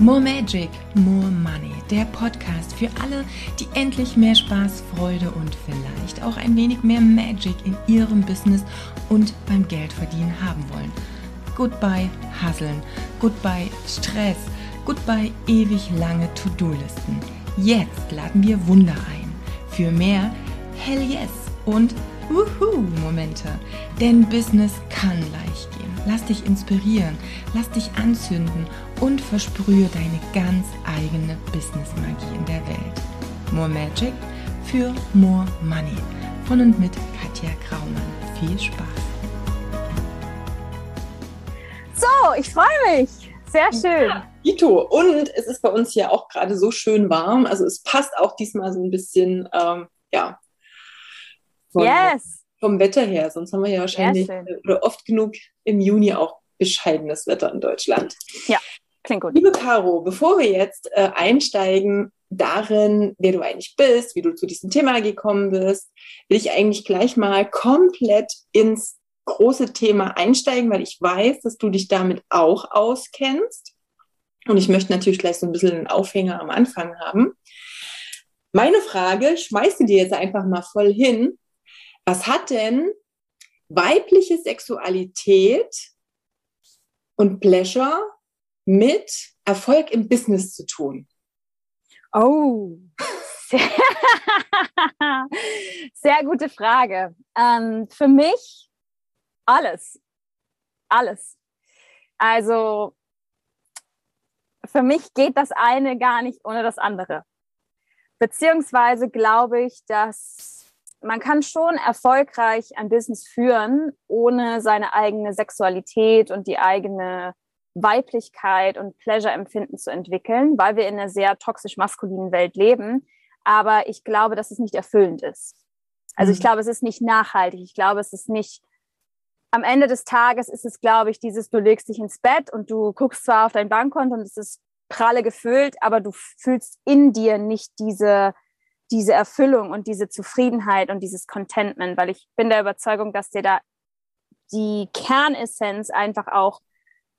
More Magic, More Money, der Podcast für alle, die endlich mehr Spaß, Freude und vielleicht auch ein wenig mehr Magic in ihrem Business und beim Geldverdienen haben wollen. Goodbye Hasseln, goodbye Stress, goodbye ewig lange To-Do-Listen. Jetzt laden wir Wunder ein. Für mehr Hell Yes und Wuhu-Momente. Denn Business kann leicht gehen. Lass dich inspirieren, lass dich anzünden und versprühe deine ganz eigene Business-Magie in der Welt. More Magic für More Money. Von und mit Katja Graumann. Viel Spaß. So, ich freue mich. Sehr schön. Ja, Ito. Und es ist bei uns hier auch gerade so schön warm. Also es passt auch diesmal so ein bisschen, ähm, ja. Von, yes. Vom Wetter her. Sonst haben wir ja wahrscheinlich oder oft genug im Juni auch bescheidenes Wetter in Deutschland. Ja, klingt gut. Liebe Caro, bevor wir jetzt äh, einsteigen darin, wer du eigentlich bist, wie du zu diesem Thema gekommen bist, will ich eigentlich gleich mal komplett ins große Thema einsteigen, weil ich weiß, dass du dich damit auch auskennst. Und ich möchte natürlich gleich so ein bisschen einen Aufhänger am Anfang haben. Meine Frage, schmeiße dir jetzt einfach mal voll hin. Was hat denn weibliche Sexualität und Pleasure mit Erfolg im Business zu tun? Oh, sehr, sehr gute Frage. Ähm, für mich alles. Alles. Also für mich geht das eine gar nicht ohne das andere. Beziehungsweise glaube ich, dass man kann schon erfolgreich ein Business führen, ohne seine eigene Sexualität und die eigene Weiblichkeit und Pleasure-Empfinden zu entwickeln, weil wir in einer sehr toxisch maskulinen Welt leben. Aber ich glaube, dass es nicht erfüllend ist. Also ich mhm. glaube, es ist nicht nachhaltig. Ich glaube, es ist nicht, am Ende des Tages ist es, glaube ich, dieses, du legst dich ins Bett und du guckst zwar auf dein Bankkonto und es ist pralle gefüllt, aber du fühlst in dir nicht diese, diese Erfüllung und diese Zufriedenheit und dieses Contentment, weil ich bin der Überzeugung, dass dir da die Kernessenz einfach auch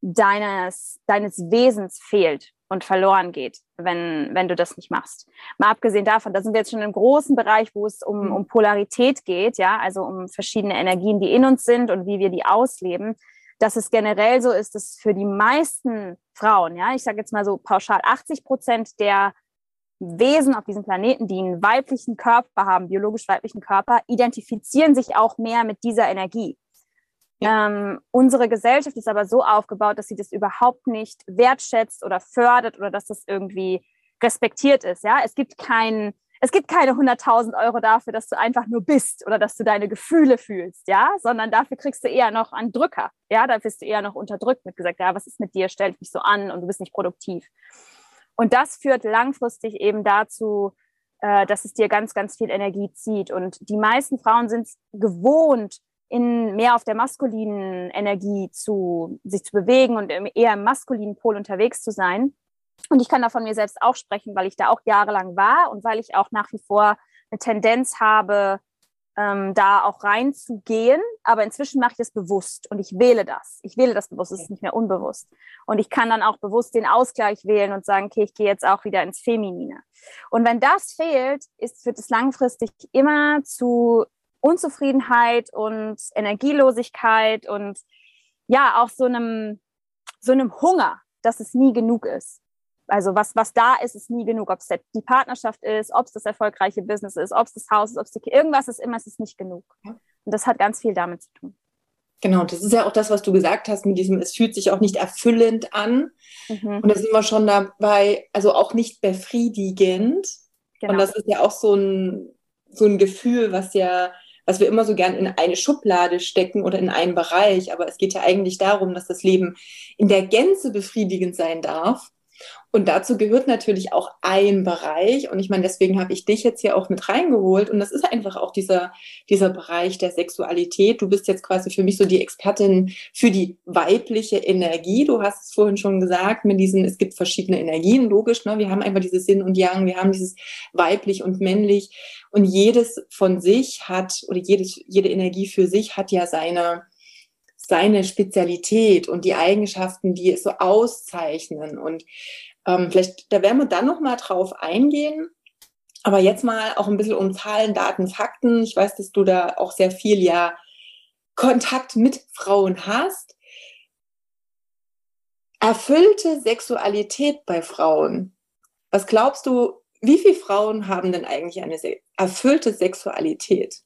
deines, deines Wesens fehlt und verloren geht, wenn, wenn du das nicht machst. Mal abgesehen davon, da sind wir jetzt schon im großen Bereich, wo es um, mhm. um Polarität geht, ja, also um verschiedene Energien, die in uns sind und wie wir die ausleben, dass es generell so ist, dass für die meisten Frauen, ja, ich sage jetzt mal so pauschal 80 Prozent der Wesen auf diesem Planeten, die einen weiblichen Körper haben, biologisch weiblichen Körper, identifizieren sich auch mehr mit dieser Energie. Ja. Ähm, unsere Gesellschaft ist aber so aufgebaut, dass sie das überhaupt nicht wertschätzt oder fördert oder dass das irgendwie respektiert ist. Ja, es gibt kein, es gibt keine 100.000 Euro dafür, dass du einfach nur bist oder dass du deine Gefühle fühlst, ja, sondern dafür kriegst du eher noch einen Drücker, ja, da bist du eher noch unterdrückt mit gesagt, ja, was ist mit dir, stell dich nicht so an und du bist nicht produktiv. Und das führt langfristig eben dazu, äh, dass es dir ganz, ganz viel Energie zieht. Und die meisten Frauen sind gewohnt, in mehr auf der maskulinen Energie zu sich zu bewegen und eher im maskulinen Pol unterwegs zu sein. Und ich kann da von mir selbst auch sprechen, weil ich da auch jahrelang war und weil ich auch nach wie vor eine Tendenz habe, ähm, da auch reinzugehen. Aber inzwischen mache ich das bewusst und ich wähle das. Ich wähle das bewusst, es ist nicht mehr unbewusst. Und ich kann dann auch bewusst den Ausgleich wählen und sagen, okay, ich gehe jetzt auch wieder ins Feminine. Und wenn das fehlt, ist, wird es langfristig immer zu Unzufriedenheit und Energielosigkeit und ja, auch so einem, so einem Hunger, dass es nie genug ist. Also was, was da ist, ist nie genug. Ob es die Partnerschaft ist, ob es das erfolgreiche Business ist, ob es das Haus ist, ob es die, irgendwas ist immer, es ist nicht genug. Und das hat ganz viel damit zu tun. Genau, das ist ja auch das, was du gesagt hast mit diesem, es fühlt sich auch nicht erfüllend an. Mhm. Und da sind wir schon dabei, also auch nicht befriedigend. Genau. Und das ist ja auch so ein, so ein Gefühl, was ja, was wir immer so gern in eine Schublade stecken oder in einen Bereich. Aber es geht ja eigentlich darum, dass das Leben in der Gänze befriedigend sein darf. Und dazu gehört natürlich auch ein Bereich. Und ich meine, deswegen habe ich dich jetzt hier auch mit reingeholt. Und das ist einfach auch dieser, dieser Bereich der Sexualität. Du bist jetzt quasi für mich so die Expertin für die weibliche Energie. Du hast es vorhin schon gesagt, mit diesen, es gibt verschiedene Energien, logisch. Ne? Wir haben einfach dieses Sinn und Yang, wir haben dieses weiblich und männlich. Und jedes von sich hat, oder jedes, jede Energie für sich hat ja seine, seine Spezialität und die Eigenschaften, die es so auszeichnen. Und Ähm, vielleicht, da werden wir dann nochmal drauf eingehen. Aber jetzt mal auch ein bisschen um Zahlen, Daten, Fakten. Ich weiß, dass du da auch sehr viel ja Kontakt mit Frauen hast. Erfüllte Sexualität bei Frauen. Was glaubst du, wie viele Frauen haben denn eigentlich eine erfüllte Sexualität?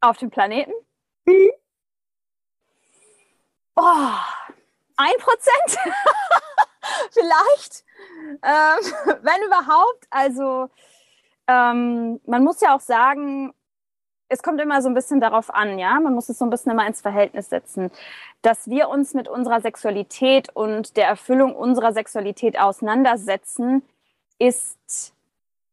Auf dem Planeten? Mhm. Oh, ein Prozent? Vielleicht. Ähm, wenn überhaupt. Also ähm, man muss ja auch sagen, es kommt immer so ein bisschen darauf an, ja. Man muss es so ein bisschen immer ins Verhältnis setzen, dass wir uns mit unserer Sexualität und der Erfüllung unserer Sexualität auseinandersetzen, ist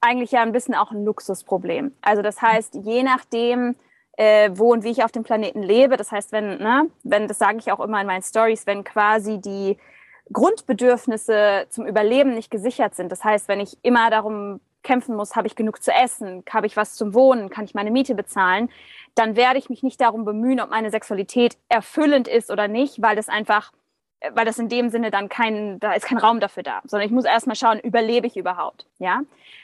eigentlich ja ein bisschen auch ein Luxusproblem. Also das heißt, je nachdem, äh, wo und wie ich auf dem Planeten lebe, das heißt, wenn, ne, wenn, das sage ich auch immer in meinen Stories, wenn quasi die Grundbedürfnisse zum Überleben nicht gesichert sind. Das heißt, wenn ich immer darum kämpfen muss, habe ich genug zu essen, habe ich was zum Wohnen, kann ich meine Miete bezahlen, dann werde ich mich nicht darum bemühen, ob meine Sexualität erfüllend ist oder nicht, weil das einfach, weil das in dem Sinne dann kein, da ist kein Raum dafür da, sondern ich muss erstmal schauen, überlebe ich überhaupt, ja?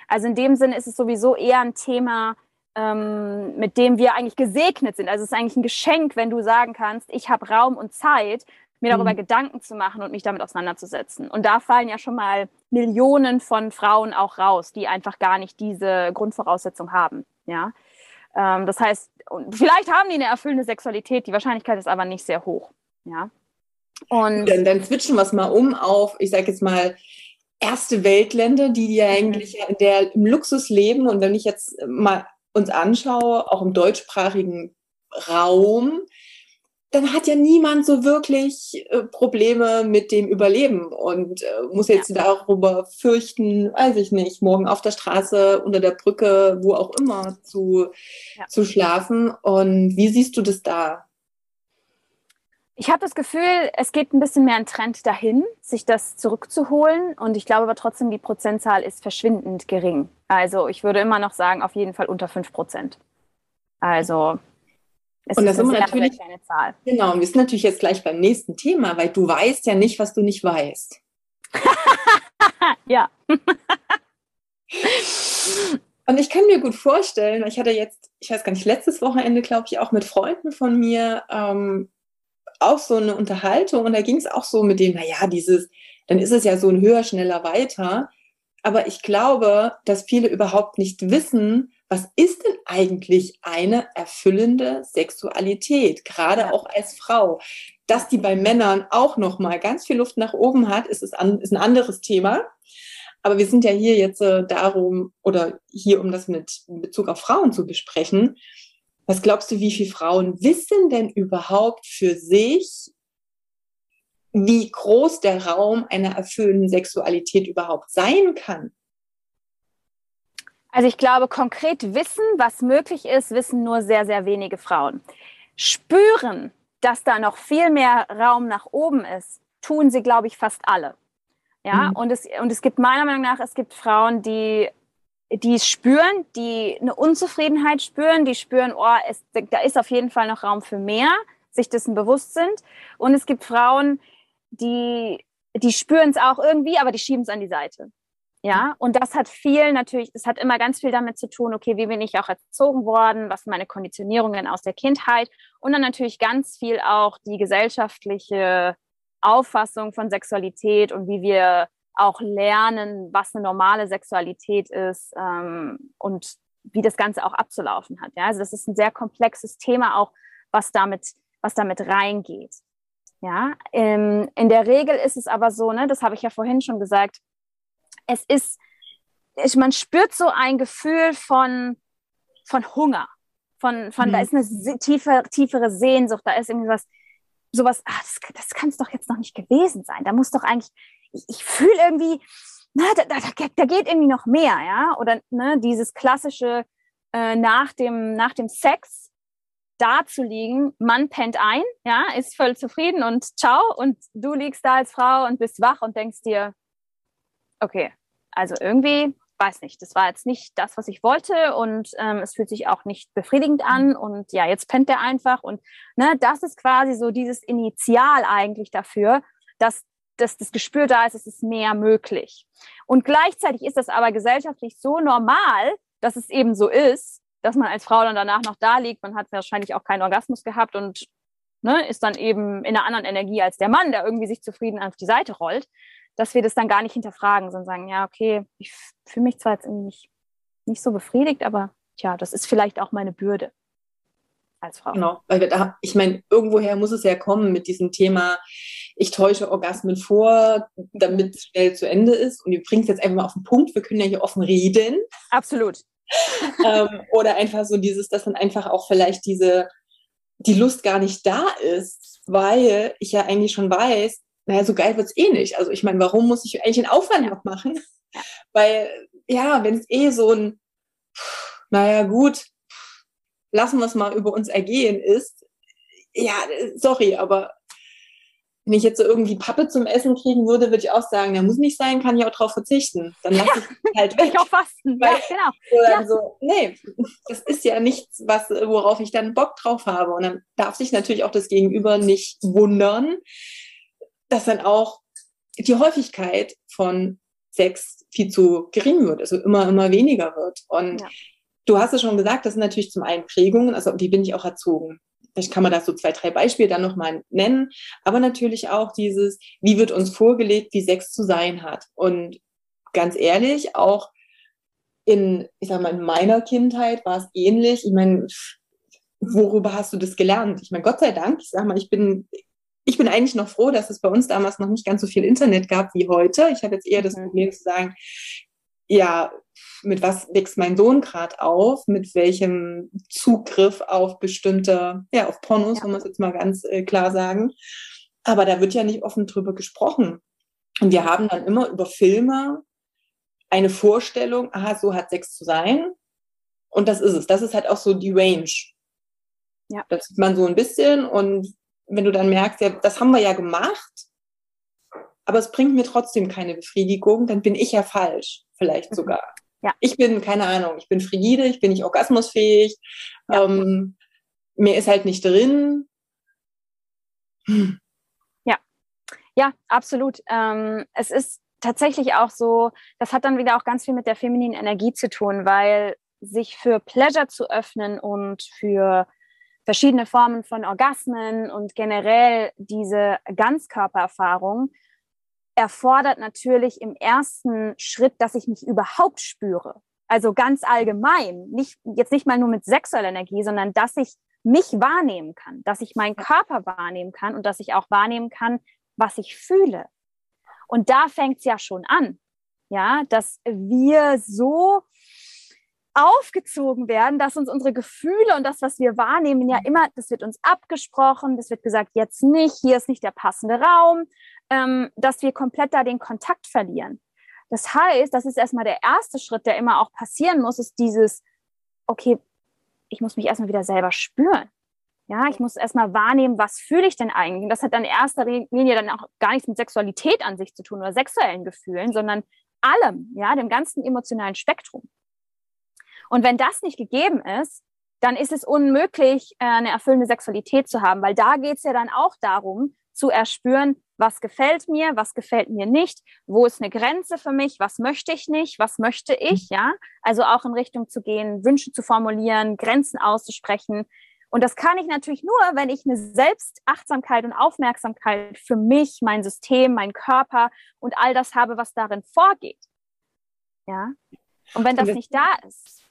Also in dem Sinne ist es sowieso eher ein Thema, ähm, mit dem wir eigentlich gesegnet sind. Also es ist eigentlich ein Geschenk, wenn du sagen kannst, ich habe Raum und Zeit, mir darüber mhm. Gedanken zu machen und mich damit auseinanderzusetzen. Und da fallen ja schon mal Millionen von Frauen auch raus, die einfach gar nicht diese Grundvoraussetzung haben. Ja, ähm, das heißt, vielleicht haben die eine erfüllende Sexualität, die Wahrscheinlichkeit ist aber nicht sehr hoch. Ja, und dann, dann switchen wir es mal um auf, ich sage jetzt mal erste Weltländer, die ja mhm. eigentlich in der, im Luxus leben. Und wenn ich jetzt mal uns anschaue, auch im deutschsprachigen Raum, dann hat ja niemand so wirklich äh, Probleme mit dem Überleben und äh, muss jetzt ja. darüber fürchten, weiß ich nicht, morgen auf der Straße, unter der Brücke, wo auch immer zu, ja. zu schlafen. Und wie siehst du das da? Ich habe das Gefühl, es geht ein bisschen mehr ein Trend dahin, sich das zurückzuholen. Und ich glaube aber trotzdem, die Prozentzahl ist verschwindend gering. Also ich würde immer noch sagen, auf jeden Fall unter 5 Prozent. Also es und das ist immer natürlich kleine Zahl. Genau, und wir sind natürlich jetzt gleich beim nächsten Thema, weil du weißt ja nicht, was du nicht weißt. ja. und ich kann mir gut vorstellen, ich hatte jetzt, ich weiß gar nicht, letztes Wochenende, glaube ich, auch mit Freunden von mir ähm, auch so eine Unterhaltung und da ging es auch so mit dem, naja, dieses, dann ist es ja so ein höher, schneller, weiter. Aber ich glaube, dass viele überhaupt nicht wissen, was ist denn eigentlich eine erfüllende Sexualität, gerade ja. auch als Frau? Dass die bei Männern auch noch mal ganz viel Luft nach oben hat, ist, ist ein anderes Thema. Aber wir sind ja hier jetzt äh, darum oder hier, um das mit Bezug auf Frauen zu besprechen. Was glaubst du, wie viele Frauen wissen denn überhaupt für sich, wie groß der Raum einer erfüllenden Sexualität überhaupt sein kann? Also ich glaube, konkret wissen, was möglich ist, wissen nur sehr, sehr wenige Frauen. Spüren, dass da noch viel mehr Raum nach oben ist, tun sie, glaube ich, fast alle. Ja, mhm. und, es, und es gibt meiner Meinung nach, es gibt Frauen, die die es spüren, die eine Unzufriedenheit spüren, die spüren, oh, es, da ist auf jeden Fall noch Raum für mehr, sich dessen bewusst sind. Und es gibt Frauen, die, die spüren es auch irgendwie, aber die schieben es an die Seite. Ja, und das hat viel natürlich, das hat immer ganz viel damit zu tun, okay, wie bin ich auch erzogen worden, was sind meine Konditionierungen aus der Kindheit und dann natürlich ganz viel auch die gesellschaftliche Auffassung von Sexualität und wie wir auch lernen, was eine normale Sexualität ist ähm, und wie das Ganze auch abzulaufen hat. Ja, also das ist ein sehr komplexes Thema auch, was damit, was damit reingeht. Ja, ähm, in der Regel ist es aber so, ne, das habe ich ja vorhin schon gesagt, es ist, man spürt so ein Gefühl von, von Hunger, von, von mhm. da ist eine tiefe, tiefere Sehnsucht, da ist irgendwie was, sowas, ach, das, das kann es doch jetzt noch nicht gewesen sein. Da muss doch eigentlich, ich, ich fühle irgendwie, na, da, da, da geht irgendwie noch mehr, ja. Oder ne, dieses klassische äh, nach, dem, nach dem Sex da zu liegen, Mann pennt ein, ja, ist voll zufrieden und ciao. Und du liegst da als Frau und bist wach und denkst dir, okay, also irgendwie, weiß nicht, das war jetzt nicht das, was ich wollte und ähm, es fühlt sich auch nicht befriedigend an und ja, jetzt pennt er einfach und ne, das ist quasi so dieses Initial eigentlich dafür, dass dass das Gespür da ist, es ist mehr möglich. Und gleichzeitig ist das aber gesellschaftlich so normal, dass es eben so ist, dass man als Frau dann danach noch da liegt. Man hat wahrscheinlich auch keinen Orgasmus gehabt und ne, ist dann eben in einer anderen Energie als der Mann, der irgendwie sich zufrieden auf die Seite rollt, dass wir das dann gar nicht hinterfragen, sondern sagen, ja, okay, ich fühle mich zwar jetzt irgendwie nicht, nicht so befriedigt, aber tja, das ist vielleicht auch meine Bürde als Frau. Genau, weil wir da, ich meine, irgendwoher muss es ja kommen mit diesem Thema, ich täusche Orgasmen vor, damit es schnell zu Ende ist. Und wir bringen es jetzt einfach mal auf den Punkt, wir können ja hier offen reden. Absolut. ähm, oder einfach so dieses, dass dann einfach auch vielleicht diese, die Lust gar nicht da ist, weil ich ja eigentlich schon weiß, naja, so geil wird es eh nicht. Also ich meine, warum muss ich eigentlich einen Aufwand noch machen? Ja. Weil, ja, wenn es eh so ein, naja, gut, lassen wir es mal über uns ergehen ist, ja, sorry, aber wenn ich jetzt so irgendwie Pappe zum Essen kriegen würde, würde ich auch sagen, der muss nicht sein, kann ich auch drauf verzichten. Dann lasse ja, ich halt weg. Ich auch fasten, Weil, ja, genau. Ja. So, nee, das ist ja nichts, was, worauf ich dann Bock drauf habe. Und dann darf sich natürlich auch das Gegenüber nicht wundern, dass dann auch die Häufigkeit von Sex viel zu gering wird, also immer, immer weniger wird. Und ja. Du hast es schon gesagt, das sind natürlich zum einen Prägungen, also wie bin ich auch erzogen? Vielleicht kann man da so zwei, drei Beispiele dann nochmal nennen, aber natürlich auch dieses, wie wird uns vorgelegt, wie Sex zu sein hat. Und ganz ehrlich, auch in, ich sag mal, in meiner Kindheit war es ähnlich. Ich meine, worüber hast du das gelernt? Ich meine, Gott sei Dank, ich sag mal, ich bin, ich bin eigentlich noch froh, dass es bei uns damals noch nicht ganz so viel Internet gab wie heute. Ich habe jetzt eher das mhm. Problem zu sagen, ja, mit was wächst mein Sohn gerade auf, mit welchem Zugriff auf bestimmte, ja, auf Pornos, ja. wenn man es jetzt mal ganz äh, klar sagen. Aber da wird ja nicht offen drüber gesprochen. Und wir haben dann immer über Filme eine Vorstellung, aha, so hat Sex zu sein. Und das ist es. Das ist halt auch so die Range. Ja. Das sieht man so ein bisschen. Und wenn du dann merkst, ja, das haben wir ja gemacht, aber es bringt mir trotzdem keine Befriedigung, dann bin ich ja falsch, vielleicht mhm. sogar. Ja. Ich bin, keine Ahnung, ich bin frigide, ich bin nicht orgasmusfähig, ja. ähm, mir ist halt nicht drin. Hm. Ja, ja, absolut. Ähm, es ist tatsächlich auch so, das hat dann wieder auch ganz viel mit der femininen Energie zu tun, weil sich für Pleasure zu öffnen und für verschiedene Formen von Orgasmen und generell diese Ganzkörpererfahrung erfordert natürlich im ersten Schritt, dass ich mich überhaupt spüre. Also ganz allgemein, nicht, jetzt nicht mal nur mit sexueller Energie, sondern dass ich mich wahrnehmen kann, dass ich meinen Körper wahrnehmen kann und dass ich auch wahrnehmen kann, was ich fühle. Und da fängt es ja schon an, ja, dass wir so aufgezogen werden, dass uns unsere Gefühle und das, was wir wahrnehmen, ja immer, das wird uns abgesprochen, das wird gesagt, jetzt nicht, hier ist nicht der passende Raum, ähm, dass wir komplett da den Kontakt verlieren. Das heißt, das ist erstmal der erste Schritt, der immer auch passieren muss, ist dieses, okay, ich muss mich erstmal wieder selber spüren. Ja, ich muss erstmal wahrnehmen, was fühle ich denn eigentlich? Und das hat dann in erster Linie dann auch gar nichts mit Sexualität an sich zu tun oder sexuellen Gefühlen, sondern allem, ja, dem ganzen emotionalen Spektrum. Und wenn das nicht gegeben ist, dann ist es unmöglich, äh, eine erfüllende Sexualität zu haben, weil da geht es ja dann auch darum, zu erspüren, was gefällt mir, was gefällt mir nicht, wo ist eine Grenze für mich, was möchte ich nicht, was möchte ich, ja? Also auch in Richtung zu gehen, Wünsche zu formulieren, Grenzen auszusprechen. Und das kann ich natürlich nur, wenn ich eine Selbstachtsamkeit und Aufmerksamkeit für mich, mein System, mein Körper und all das habe, was darin vorgeht. Ja? Und wenn das nicht da ist,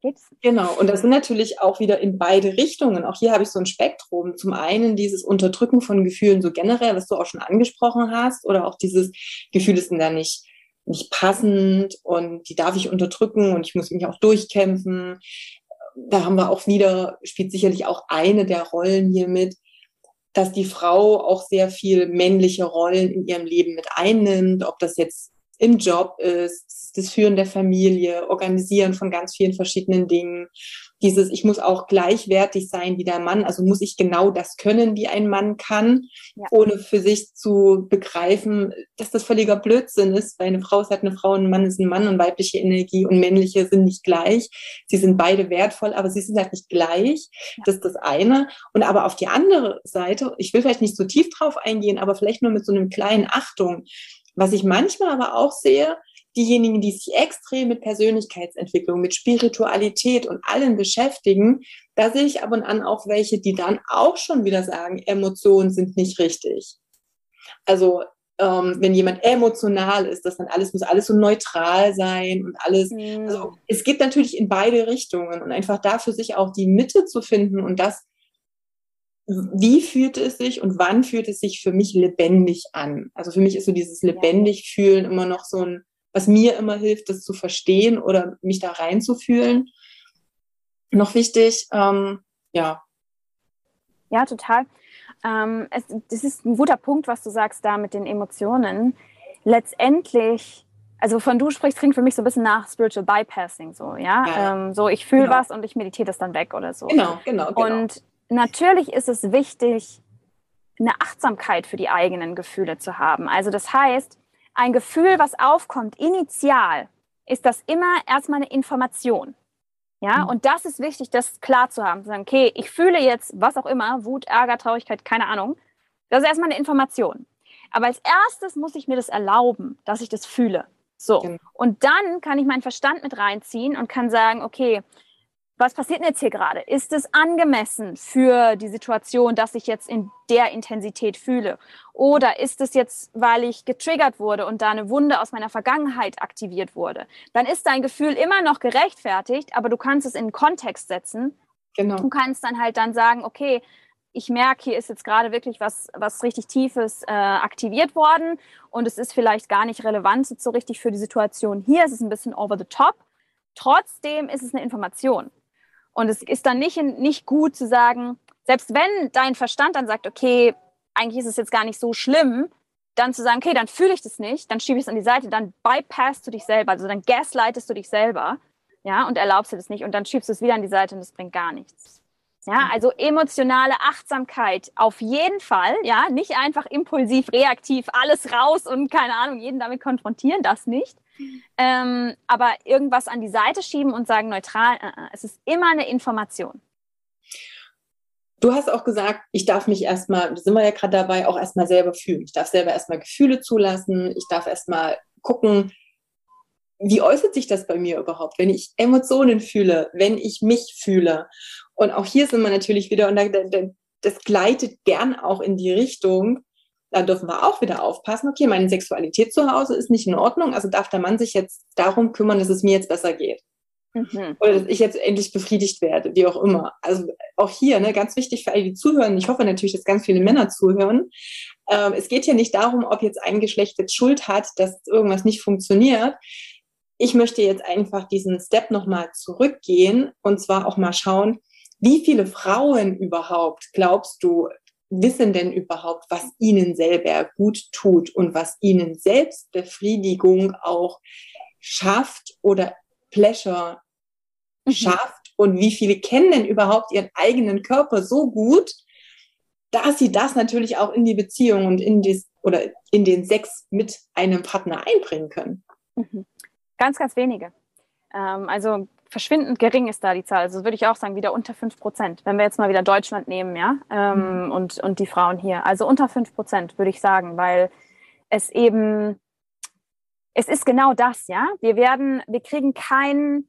Geht's? Genau, und das sind natürlich auch wieder in beide Richtungen. Auch hier habe ich so ein Spektrum. Zum einen dieses Unterdrücken von Gefühlen so generell, was du auch schon angesprochen hast, oder auch dieses Gefühl ist da nicht, nicht passend und die darf ich unterdrücken und ich muss mich auch durchkämpfen. Da haben wir auch wieder, spielt sicherlich auch eine der Rollen hier mit, dass die Frau auch sehr viel männliche Rollen in ihrem Leben mit einnimmt, ob das jetzt im Job ist, das Führen der Familie, Organisieren von ganz vielen verschiedenen Dingen dieses, ich muss auch gleichwertig sein wie der Mann, also muss ich genau das können, wie ein Mann kann, ja. ohne für sich zu begreifen, dass das völliger Blödsinn ist, weil eine Frau ist halt eine Frau, ein Mann ist ein Mann und weibliche Energie und männliche sind nicht gleich. Sie sind beide wertvoll, aber sie sind halt nicht gleich. Ja. Das ist das eine. Und aber auf die andere Seite, ich will vielleicht nicht so tief drauf eingehen, aber vielleicht nur mit so einem kleinen Achtung. Was ich manchmal aber auch sehe, diejenigen, die sich extrem mit Persönlichkeitsentwicklung, mit Spiritualität und allem beschäftigen, da sehe ich ab und an auch welche, die dann auch schon wieder sagen, Emotionen sind nicht richtig. Also ähm, wenn jemand emotional ist, das dann alles muss alles so neutral sein und alles. Mhm. Also es geht natürlich in beide Richtungen und einfach dafür sich auch die Mitte zu finden und das, wie fühlt es sich und wann fühlt es sich für mich lebendig an? Also für mich ist so dieses lebendig fühlen immer noch so ein was mir immer hilft, das zu verstehen oder mich da reinzufühlen. Noch wichtig, ähm, ja. Ja, total. Ähm, es, das ist ein guter Punkt, was du sagst da mit den Emotionen. Letztendlich, also von du sprichst, klingt für mich so ein bisschen nach Spiritual Bypassing, so, ja. ja. Ähm, so, ich fühle genau. was und ich meditiere das dann weg oder so. Genau, genau, genau. Und natürlich ist es wichtig, eine Achtsamkeit für die eigenen Gefühle zu haben. Also das heißt, ein Gefühl, was aufkommt, initial, ist das immer erstmal eine Information. Ja, mhm. und das ist wichtig, das klar zu haben. Zu sagen, okay, ich fühle jetzt was auch immer, Wut, Ärger, Traurigkeit, keine Ahnung. Das ist erstmal eine Information. Aber als erstes muss ich mir das erlauben, dass ich das fühle. So. Genau. Und dann kann ich meinen Verstand mit reinziehen und kann sagen, okay, was passiert denn jetzt hier gerade? Ist es angemessen für die Situation, dass ich jetzt in der Intensität fühle? Oder ist es jetzt, weil ich getriggert wurde und da eine Wunde aus meiner Vergangenheit aktiviert wurde? Dann ist dein Gefühl immer noch gerechtfertigt, aber du kannst es in den Kontext setzen. Genau. Du kannst dann halt dann sagen, okay, ich merke, hier ist jetzt gerade wirklich was, was richtig Tiefes äh, aktiviert worden und es ist vielleicht gar nicht relevant so richtig für die Situation hier. Es ist ein bisschen over the top. Trotzdem ist es eine Information. Und es ist dann nicht, nicht gut zu sagen, selbst wenn dein Verstand dann sagt, okay, eigentlich ist es jetzt gar nicht so schlimm, dann zu sagen, okay, dann fühle ich das nicht, dann schiebe ich es an die Seite, dann bypassst du dich selber, also dann gaslightest du dich selber, ja, und erlaubst dir das nicht und dann schiebst du es wieder an die Seite und das bringt gar nichts. Ja, also emotionale Achtsamkeit auf jeden Fall, ja, nicht einfach impulsiv, reaktiv, alles raus und keine Ahnung, jeden damit konfrontieren, das nicht. Ähm, aber irgendwas an die Seite schieben und sagen neutral, äh, äh, es ist immer eine Information. Du hast auch gesagt, ich darf mich erstmal, da sind wir ja gerade dabei, auch erstmal selber fühlen. Ich darf selber erstmal Gefühle zulassen. Ich darf erstmal gucken, wie äußert sich das bei mir überhaupt, wenn ich Emotionen fühle, wenn ich mich fühle. Und auch hier sind wir natürlich wieder, und das gleitet gern auch in die Richtung, da dürfen wir auch wieder aufpassen, okay, meine Sexualität zu Hause ist nicht in Ordnung, also darf der Mann sich jetzt darum kümmern, dass es mir jetzt besser geht. Mhm. Oder dass ich jetzt endlich befriedigt werde, wie auch immer. Also auch hier, ne, ganz wichtig für alle, die zuhören, ich hoffe natürlich, dass ganz viele Männer zuhören. Ähm, es geht ja nicht darum, ob jetzt ein Geschlecht jetzt Schuld hat, dass irgendwas nicht funktioniert. Ich möchte jetzt einfach diesen Step nochmal zurückgehen und zwar auch mal schauen, wie viele Frauen überhaupt glaubst du wissen denn überhaupt, was ihnen selber gut tut und was ihnen Selbstbefriedigung auch schafft oder Pleasure mhm. schafft und wie viele kennen denn überhaupt ihren eigenen Körper so gut, dass sie das natürlich auch in die Beziehung und in die, oder in den Sex mit einem Partner einbringen können. Mhm. Ganz, ganz wenige. Ähm, also verschwindend gering ist da die Zahl. Also würde ich auch sagen, wieder unter 5 Prozent. Wenn wir jetzt mal wieder Deutschland nehmen, ja, ähm, mhm. und, und die Frauen hier. Also unter 5 Prozent, würde ich sagen, weil es eben, es ist genau das, ja. Wir werden, wir kriegen kein,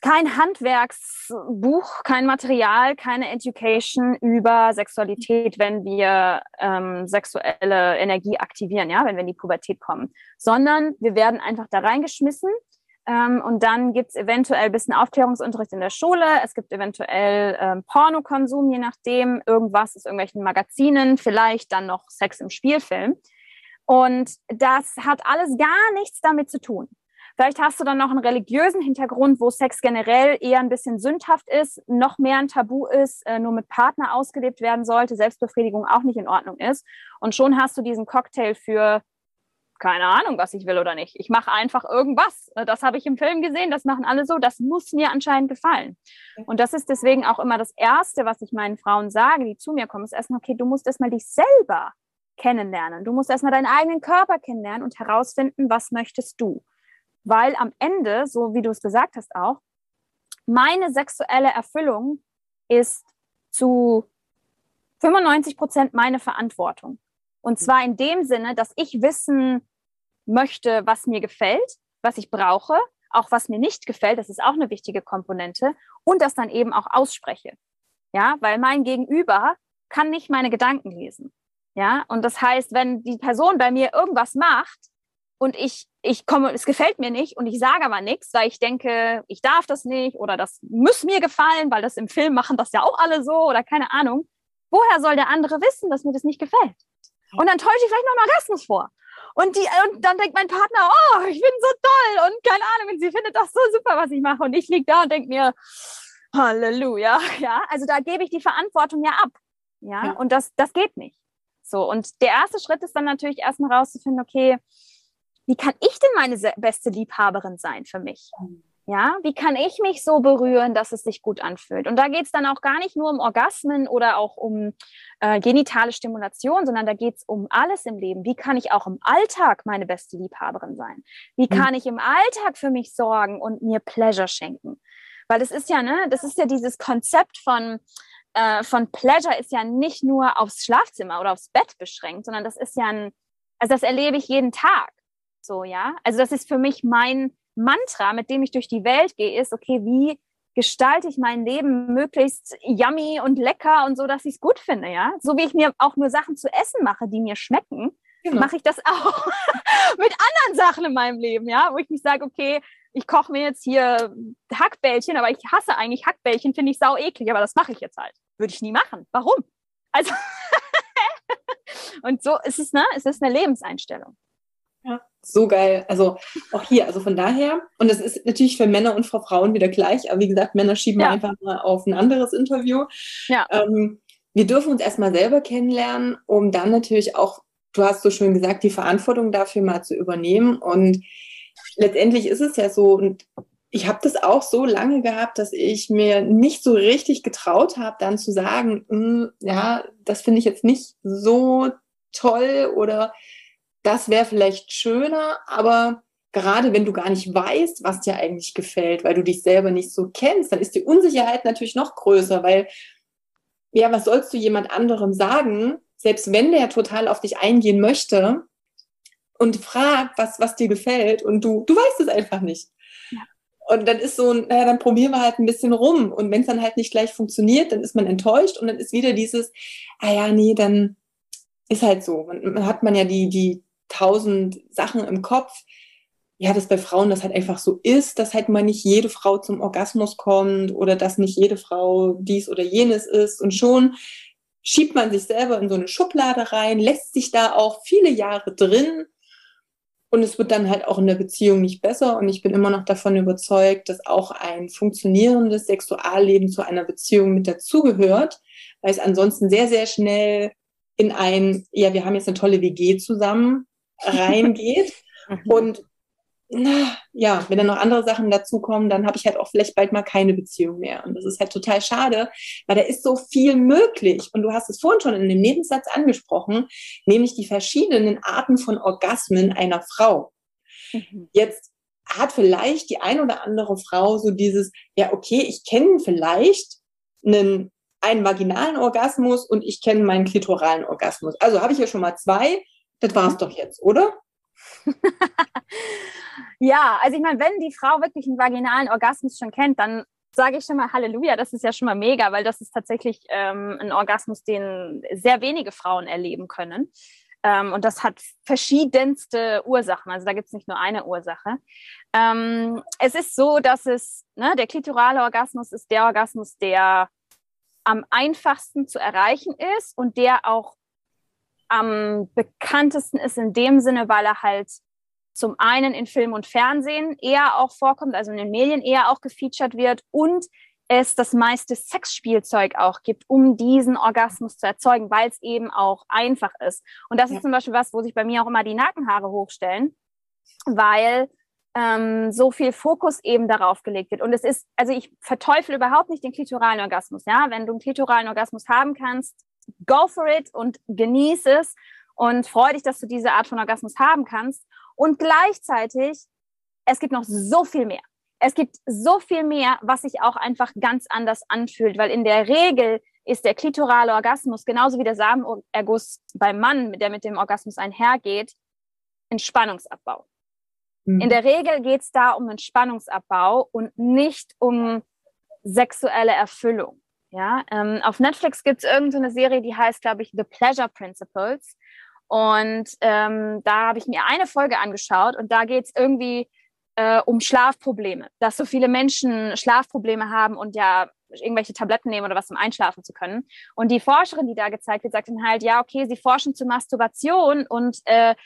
kein Handwerksbuch, kein Material, keine Education über Sexualität, wenn wir ähm, sexuelle Energie aktivieren, ja, wenn wir in die Pubertät kommen, sondern wir werden einfach da reingeschmissen ähm, und dann gibt es eventuell ein bisschen Aufklärungsunterricht in der Schule. Es gibt eventuell ähm, Pornokonsum, je nachdem, irgendwas aus irgendwelchen Magazinen, vielleicht dann noch Sex im Spielfilm. Und das hat alles gar nichts damit zu tun. Vielleicht hast du dann noch einen religiösen Hintergrund, wo Sex generell eher ein bisschen sündhaft ist, noch mehr ein Tabu ist, äh, nur mit Partner ausgelebt werden sollte, Selbstbefriedigung auch nicht in Ordnung ist. Und schon hast du diesen Cocktail für keine Ahnung, was ich will oder nicht. Ich mache einfach irgendwas. Das habe ich im Film gesehen, das machen alle so. Das muss mir anscheinend gefallen. Und das ist deswegen auch immer das Erste, was ich meinen Frauen sage, die zu mir kommen, ist erstmal, okay, du musst erstmal dich selber kennenlernen. Du musst erstmal deinen eigenen Körper kennenlernen und herausfinden, was möchtest du. Weil am Ende, so wie du es gesagt hast auch, meine sexuelle Erfüllung ist zu 95 Prozent meine Verantwortung. Und zwar in dem Sinne, dass ich wissen möchte, was mir gefällt, was ich brauche, auch was mir nicht gefällt, das ist auch eine wichtige Komponente, und das dann eben auch ausspreche. Ja, weil mein Gegenüber kann nicht meine Gedanken lesen. Ja, und das heißt, wenn die Person bei mir irgendwas macht und ich, ich komme, es gefällt mir nicht und ich sage aber nichts, weil ich denke, ich darf das nicht oder das muss mir gefallen, weil das im Film machen das ja auch alle so oder keine Ahnung. Woher soll der andere wissen, dass mir das nicht gefällt? Und dann täusche ich vielleicht noch einen Orgasmus vor. Und, die, und dann denkt mein Partner, oh, ich bin so toll und keine Ahnung, und sie findet das so super, was ich mache. Und ich liege da und denke mir, Halleluja. Ja, also da gebe ich die Verantwortung ja ab. Ja, ja. und das, das geht nicht. So, und der erste Schritt ist dann natürlich erstmal rauszufinden, okay, wie kann ich denn meine beste Liebhaberin sein für mich? Ja, wie kann ich mich so berühren, dass es sich gut anfühlt? Und da geht es dann auch gar nicht nur um Orgasmen oder auch um äh, genitale Stimulation, sondern da geht es um alles im Leben. Wie kann ich auch im Alltag meine beste Liebhaberin sein? Wie mhm. kann ich im Alltag für mich sorgen und mir Pleasure schenken? Weil das ist ja, ne, das ist ja dieses Konzept von, äh, von Pleasure ist ja nicht nur aufs Schlafzimmer oder aufs Bett beschränkt, sondern das ist ja ein, also das erlebe ich jeden Tag. So, ja. Also das ist für mich mein Mantra, mit dem ich durch die Welt gehe, ist, okay, wie gestalte ich mein Leben möglichst yummy und lecker und so, dass ich es gut finde, ja? So wie ich mir auch nur Sachen zu essen mache, die mir schmecken, genau. mache ich das auch mit anderen Sachen in meinem Leben, ja? Wo ich nicht sage, okay, ich koche mir jetzt hier Hackbällchen, aber ich hasse eigentlich Hackbällchen, finde ich sau eklig, aber das mache ich jetzt halt. Würde ich nie machen. Warum? Also, und so ist es, ne? Es ist eine Lebenseinstellung. Ja, so geil. Also auch hier, also von daher, und das ist natürlich für Männer und für Frauen wieder gleich, aber wie gesagt, Männer schieben ja. einfach mal auf ein anderes Interview. Ja. Ähm, wir dürfen uns erstmal selber kennenlernen, um dann natürlich auch, du hast so schön gesagt, die Verantwortung dafür mal zu übernehmen. Und letztendlich ist es ja so, und ich habe das auch so lange gehabt, dass ich mir nicht so richtig getraut habe, dann zu sagen, mm, ja, das finde ich jetzt nicht so toll oder das wäre vielleicht schöner, aber gerade wenn du gar nicht weißt, was dir eigentlich gefällt, weil du dich selber nicht so kennst, dann ist die Unsicherheit natürlich noch größer, weil ja, was sollst du jemand anderem sagen, selbst wenn der total auf dich eingehen möchte und fragt, was, was dir gefällt und du, du weißt es einfach nicht. Ja. Und dann ist so, naja, dann probieren wir halt ein bisschen rum. Und wenn es dann halt nicht gleich funktioniert, dann ist man enttäuscht und dann ist wieder dieses, ah ja, nee, dann ist halt so. Man, hat man ja die, die tausend Sachen im Kopf. Ja, dass bei Frauen das halt einfach so ist, dass halt mal nicht jede Frau zum Orgasmus kommt oder dass nicht jede Frau dies oder jenes ist. Und schon schiebt man sich selber in so eine Schublade rein, lässt sich da auch viele Jahre drin. Und es wird dann halt auch in der Beziehung nicht besser. Und ich bin immer noch davon überzeugt, dass auch ein funktionierendes Sexualleben zu einer Beziehung mit dazugehört, weil es ansonsten sehr, sehr schnell in ein, ja, wir haben jetzt eine tolle WG zusammen, reingeht. Mhm. Und ja, wenn dann noch andere Sachen dazukommen, dann habe ich halt auch vielleicht bald mal keine Beziehung mehr. Und das ist halt total schade, weil da ist so viel möglich. Und du hast es vorhin schon in dem Nebensatz angesprochen, nämlich die verschiedenen Arten von Orgasmen einer Frau. Mhm. Jetzt hat vielleicht die ein oder andere Frau so dieses, ja, okay, ich kenne vielleicht einen, einen vaginalen Orgasmus und ich kenne meinen klitoralen Orgasmus. Also habe ich ja schon mal zwei das war es doch jetzt, oder? ja, also ich meine, wenn die Frau wirklich einen vaginalen Orgasmus schon kennt, dann sage ich schon mal Halleluja, das ist ja schon mal mega, weil das ist tatsächlich ähm, ein Orgasmus, den sehr wenige Frauen erleben können. Ähm, und das hat verschiedenste Ursachen. Also da gibt es nicht nur eine Ursache. Ähm, es ist so, dass es, ne, der klitorale Orgasmus ist der Orgasmus, der am einfachsten zu erreichen ist und der auch am bekanntesten ist in dem Sinne, weil er halt zum einen in Film und Fernsehen eher auch vorkommt, also in den Medien eher auch gefeatured wird und es das meiste Sexspielzeug auch gibt, um diesen Orgasmus zu erzeugen, weil es eben auch einfach ist. Und das ist zum Beispiel was, wo sich bei mir auch immer die Nackenhaare hochstellen, weil ähm, so viel Fokus eben darauf gelegt wird. Und es ist, also ich verteufel überhaupt nicht den klitoralen Orgasmus. Ja, wenn du einen klitoralen Orgasmus haben kannst, go for it und genieße es und freu dich, dass du diese Art von Orgasmus haben kannst. Und gleichzeitig, es gibt noch so viel mehr. Es gibt so viel mehr, was sich auch einfach ganz anders anfühlt, weil in der Regel ist der klitorale Orgasmus genauso wie der Samenerguss beim Mann, der mit dem Orgasmus einhergeht, Entspannungsabbau. Mhm. In der Regel geht es da um Entspannungsabbau und nicht um sexuelle Erfüllung. Ja, ähm, auf Netflix gibt es irgendeine Serie, die heißt, glaube ich, The Pleasure Principles. Und ähm, da habe ich mir eine Folge angeschaut und da geht es irgendwie äh, um Schlafprobleme, dass so viele Menschen Schlafprobleme haben und ja irgendwelche Tabletten nehmen oder was, um einschlafen zu können. Und die Forscherin, die da gezeigt wird, sagt dann halt, ja, okay, sie forschen zur Masturbation und äh,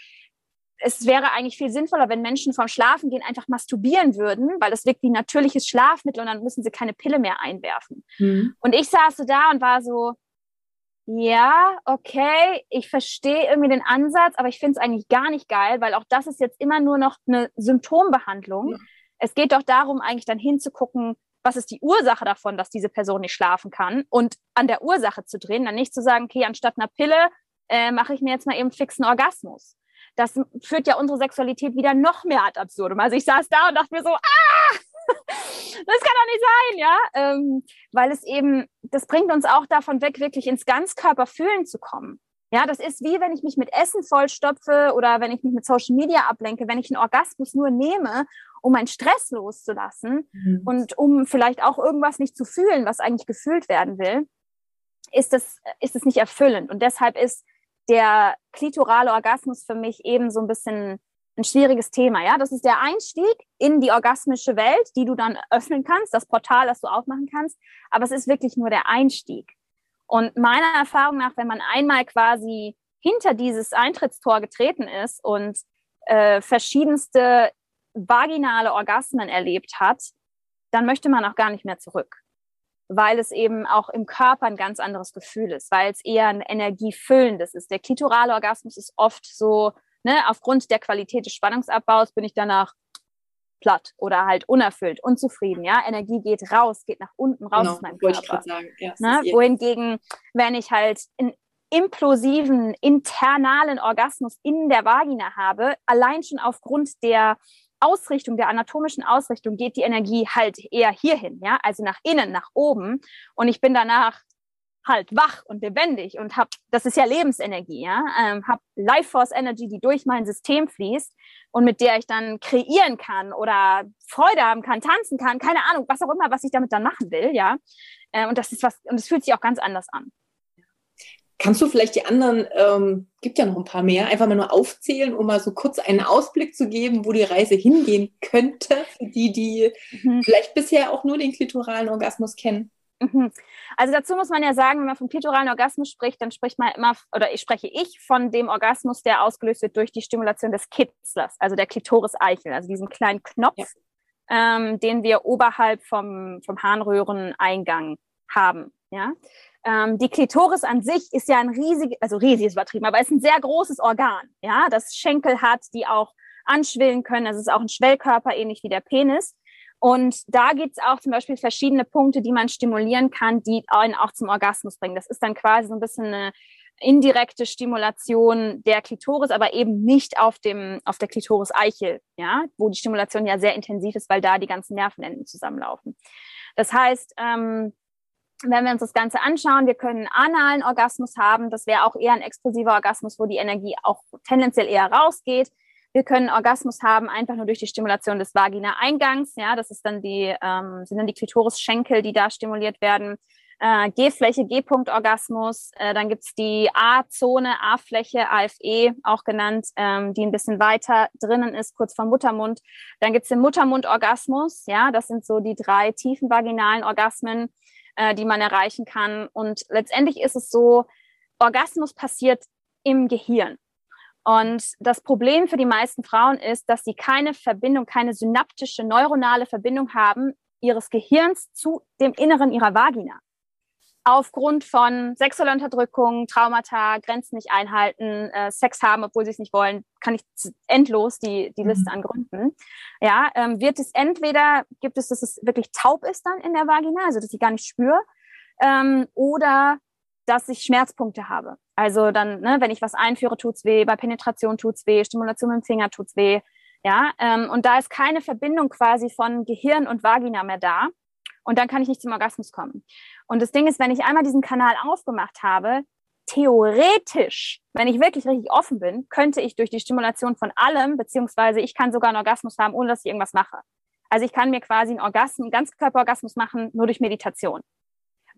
es wäre eigentlich viel sinnvoller, wenn Menschen vom Schlafen gehen einfach masturbieren würden, weil das wirkt wie natürliches Schlafmittel und dann müssen sie keine Pille mehr einwerfen. Mhm. Und ich saß so da und war so, ja, okay, ich verstehe irgendwie den Ansatz, aber ich finde es eigentlich gar nicht geil, weil auch das ist jetzt immer nur noch eine Symptombehandlung. Ja. Es geht doch darum, eigentlich dann hinzugucken, was ist die Ursache davon, dass diese Person nicht schlafen kann und an der Ursache zu drehen, dann nicht zu sagen, okay, anstatt einer Pille äh, mache ich mir jetzt mal eben fixen Orgasmus das führt ja unsere Sexualität wieder noch mehr ad absurdum. Also ich saß da und dachte mir so, ah, das kann doch nicht sein, ja, ähm, weil es eben, das bringt uns auch davon weg, wirklich ins Ganzkörperfühlen zu kommen. Ja, das ist wie wenn ich mich mit Essen vollstopfe oder wenn ich mich mit Social Media ablenke, wenn ich einen Orgasmus nur nehme, um meinen Stress loszulassen mhm. und um vielleicht auch irgendwas nicht zu fühlen, was eigentlich gefühlt werden will, ist das, ist es nicht erfüllend. Und deshalb ist der klitorale Orgasmus für mich eben so ein bisschen ein schwieriges Thema. Ja, das ist der Einstieg in die orgasmische Welt, die du dann öffnen kannst, das Portal, das du aufmachen kannst. Aber es ist wirklich nur der Einstieg. Und meiner Erfahrung nach, wenn man einmal quasi hinter dieses Eintrittstor getreten ist und äh, verschiedenste vaginale Orgasmen erlebt hat, dann möchte man auch gar nicht mehr zurück weil es eben auch im Körper ein ganz anderes Gefühl ist, weil es eher ein energiefüllendes ist. Der klitorale Orgasmus ist oft so, ne, aufgrund der Qualität des Spannungsabbaus bin ich danach platt oder halt unerfüllt, unzufrieden, ja. Energie geht raus, geht nach unten raus genau, aus meinem Körper. Ja, ne? Wohingegen, wenn ich halt einen implosiven, internalen Orgasmus in der Vagina habe, allein schon aufgrund der Ausrichtung, der anatomischen Ausrichtung geht die Energie halt eher hierhin, ja, also nach innen, nach oben. Und ich bin danach halt wach und lebendig und habe, das ist ja Lebensenergie, ja, ähm, habe Life Force Energy, die durch mein System fließt und mit der ich dann kreieren kann oder Freude haben kann, tanzen kann, keine Ahnung, was auch immer, was ich damit dann machen will, ja. Äh, und das ist was, und es fühlt sich auch ganz anders an. Kannst du vielleicht die anderen, ähm, gibt ja noch ein paar mehr, einfach mal nur aufzählen, um mal so kurz einen Ausblick zu geben, wo die Reise hingehen könnte, für die, die mhm. vielleicht bisher auch nur den klitoralen Orgasmus kennen? Mhm. Also dazu muss man ja sagen, wenn man vom klitoralen Orgasmus spricht, dann spricht man immer, oder ich spreche ich von dem Orgasmus, der ausgelöst wird durch die Stimulation des Kitzlers, also der Klitoris-Eichel, also diesen kleinen Knopf, ja. ähm, den wir oberhalb vom, vom Harnröhreneingang haben. Ja? Ähm, die Klitoris an sich ist ja ein riesig, also riesig ist übertrieben, aber ist ein sehr großes Organ, ja, das Schenkel hat, die auch anschwillen können. Es ist auch ein Schwellkörper, ähnlich wie der Penis. Und da gibt es auch zum Beispiel verschiedene Punkte, die man stimulieren kann, die einen auch zum Orgasmus bringen. Das ist dann quasi so ein bisschen eine indirekte Stimulation der Klitoris, aber eben nicht auf dem auf der Klitoris-Eichel, ja, wo die Stimulation ja sehr intensiv ist, weil da die ganzen Nervenenden zusammenlaufen. Das heißt, ähm, wenn wir uns das Ganze anschauen, wir können analen Orgasmus haben. Das wäre auch eher ein explosiver Orgasmus, wo die Energie auch tendenziell eher rausgeht. Wir können Orgasmus haben, einfach nur durch die Stimulation des Vagina-Eingangs. Ja, das ist dann die, ähm, sind dann die Klitoris-Schenkel, die da stimuliert werden. Äh, G-Fläche, G-Punkt-Orgasmus. Äh, dann gibt's die A-Zone, A-Fläche, AFE auch genannt, ähm, die ein bisschen weiter drinnen ist, kurz vor Muttermund. Dann gibt's den Muttermund-Orgasmus. Ja, das sind so die drei tiefen vaginalen Orgasmen äh, die man erreichen kann. Und letztendlich ist es so, Orgasmus passiert im Gehirn. Und das Problem für die meisten Frauen ist, dass sie keine Verbindung, keine synaptische, neuronale Verbindung haben ihres Gehirns zu dem Inneren ihrer Vagina. Aufgrund von sexueller Unterdrückung, Traumata, Grenzen nicht einhalten, äh, Sex haben, obwohl sie es nicht wollen, kann ich endlos die, die mhm. Liste an Gründen. Ja, ähm, wird es entweder, gibt es, dass es wirklich taub ist dann in der Vagina, also dass ich gar nicht spüre, ähm, oder dass ich Schmerzpunkte habe. Also dann, ne, wenn ich was einführe, tut's weh, bei Penetration tut's weh, Stimulation mit dem Finger tut's weh. Ja, ähm, und da ist keine Verbindung quasi von Gehirn und Vagina mehr da. Und dann kann ich nicht zum Orgasmus kommen. Und das Ding ist, wenn ich einmal diesen Kanal aufgemacht habe, theoretisch, wenn ich wirklich richtig offen bin, könnte ich durch die Stimulation von allem, beziehungsweise ich kann sogar einen Orgasmus haben, ohne dass ich irgendwas mache. Also ich kann mir quasi einen Orgasmus, einen Ganzkörperorgasmus machen, nur durch Meditation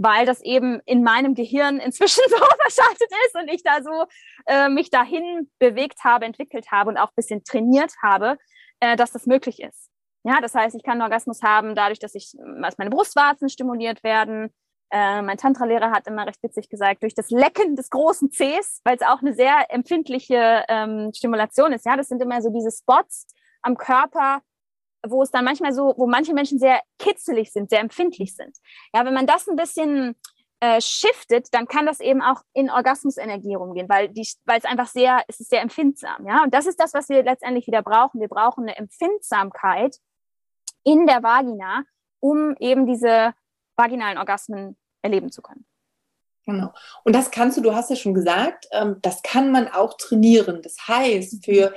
weil das eben in meinem Gehirn inzwischen so verschaltet ist und ich da so äh, mich dahin bewegt habe, entwickelt habe und auch ein bisschen trainiert habe, äh, dass das möglich ist. Ja, das heißt, ich kann einen Orgasmus haben, dadurch, dass ich, dass meine Brustwarzen stimuliert werden. Äh, mein Tantra-Lehrer hat immer recht witzig gesagt, durch das Lecken des großen Cs, weil es auch eine sehr empfindliche ähm, Stimulation ist. Ja, das sind immer so diese Spots am Körper, wo es dann manchmal so, wo manche Menschen sehr kitzelig sind, sehr empfindlich sind. Ja, wenn man das ein bisschen äh, shiftet, dann kann das eben auch in Orgasmusenergie rumgehen, weil die, weil es einfach sehr, es ist sehr empfindsam, ja. Und das ist das, was wir letztendlich wieder brauchen. Wir brauchen eine Empfindsamkeit in der Vagina, um eben diese vaginalen Orgasmen erleben zu können. Genau. Und das kannst du, du hast ja schon gesagt, ähm, das kann man auch trainieren. Das heißt, für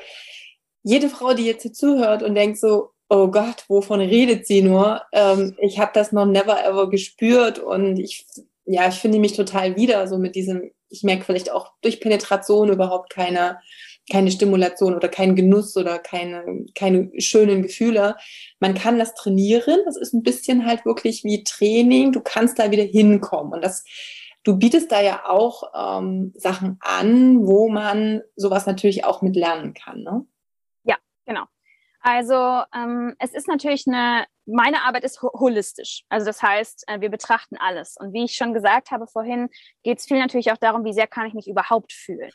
jede Frau, die jetzt hier zuhört und denkt so, oh Gott, wovon redet sie nur? Ähm, ich habe das noch never ever gespürt und ich, ja, ich finde mich total wieder so mit diesem, ich merke vielleicht auch durch Penetration überhaupt keine, keine Stimulation oder keinen Genuss oder keine, keine schönen Gefühle. Man kann das trainieren. Das ist ein bisschen halt wirklich wie Training. Du kannst da wieder hinkommen. Und das, du bietest da ja auch ähm, Sachen an, wo man sowas natürlich auch mit lernen kann. Ne? Ja, genau. Also ähm, es ist natürlich eine, meine Arbeit ist holistisch. Also das heißt, äh, wir betrachten alles. Und wie ich schon gesagt habe vorhin, geht es viel natürlich auch darum, wie sehr kann ich mich überhaupt fühlen.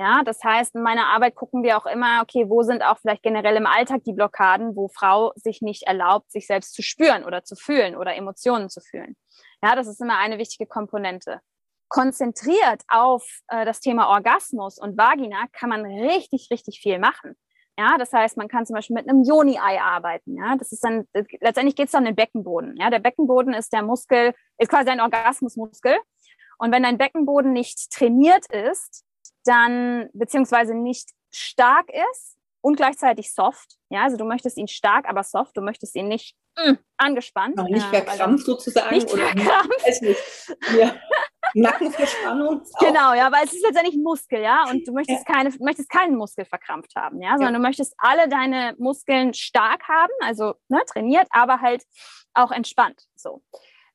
Ja, das heißt, in meiner Arbeit gucken wir auch immer, okay, wo sind auch vielleicht generell im Alltag die Blockaden, wo Frau sich nicht erlaubt, sich selbst zu spüren oder zu fühlen oder Emotionen zu fühlen. Ja, das ist immer eine wichtige Komponente. Konzentriert auf äh, das Thema Orgasmus und Vagina kann man richtig, richtig viel machen. Ja, das heißt, man kann zum Beispiel mit einem Joni-Ei arbeiten. Ja, das ist dann, letztendlich geht es um den Beckenboden. Ja, der Beckenboden ist der Muskel, ist quasi ein Orgasmusmuskel. Und wenn dein Beckenboden nicht trainiert ist, dann, beziehungsweise nicht stark ist und gleichzeitig soft, ja, also du möchtest ihn stark, aber soft, du möchtest ihn nicht mm, angespannt. Noch nicht verkrampft sozusagen. Nicht oder verkrampft. Nicht, ja. Nackenverspannung. Genau, ja, weil es ist letztendlich ein Muskel, ja, und du möchtest ja. keine, möchtest keinen Muskel verkrampft haben, ja, sondern ja. du möchtest alle deine Muskeln stark haben, also ne, trainiert, aber halt auch entspannt, so.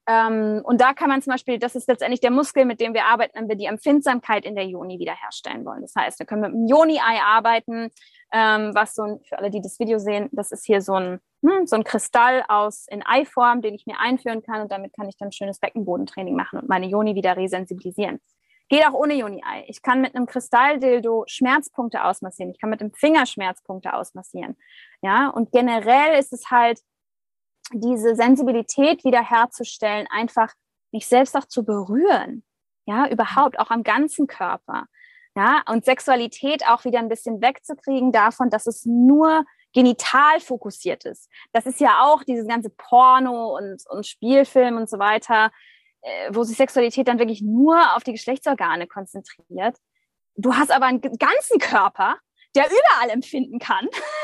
Ähm, und da kann man zum Beispiel, das ist letztendlich der Muskel, mit dem wir arbeiten, wenn wir die Empfindsamkeit in der Joni wiederherstellen wollen. Das heißt, wir können mit einem Joni-Ei arbeiten, ähm, was so ein, für alle, die das Video sehen, das ist hier so ein, hm, so ein Kristall aus in Eiform, den ich mir einführen kann und damit kann ich dann schönes Beckenbodentraining machen und meine Joni wieder resensibilisieren. Geht auch ohne Joni-Ei. Ich kann mit einem Kristalldildo Schmerzpunkte ausmassieren. Ich kann mit dem Finger Schmerzpunkte ausmassieren. Ja, und generell ist es halt diese Sensibilität wiederherzustellen, einfach mich selbst auch zu berühren. Ja, überhaupt auch am ganzen Körper. Ja, und Sexualität auch wieder ein bisschen wegzukriegen davon, dass es nur genital fokussiert ist. Das ist ja auch dieses ganze Porno und, und Spielfilm und so weiter, äh, wo sich Sexualität dann wirklich nur auf die Geschlechtsorgane konzentriert. Du hast aber einen ganzen Körper, der überall empfinden kann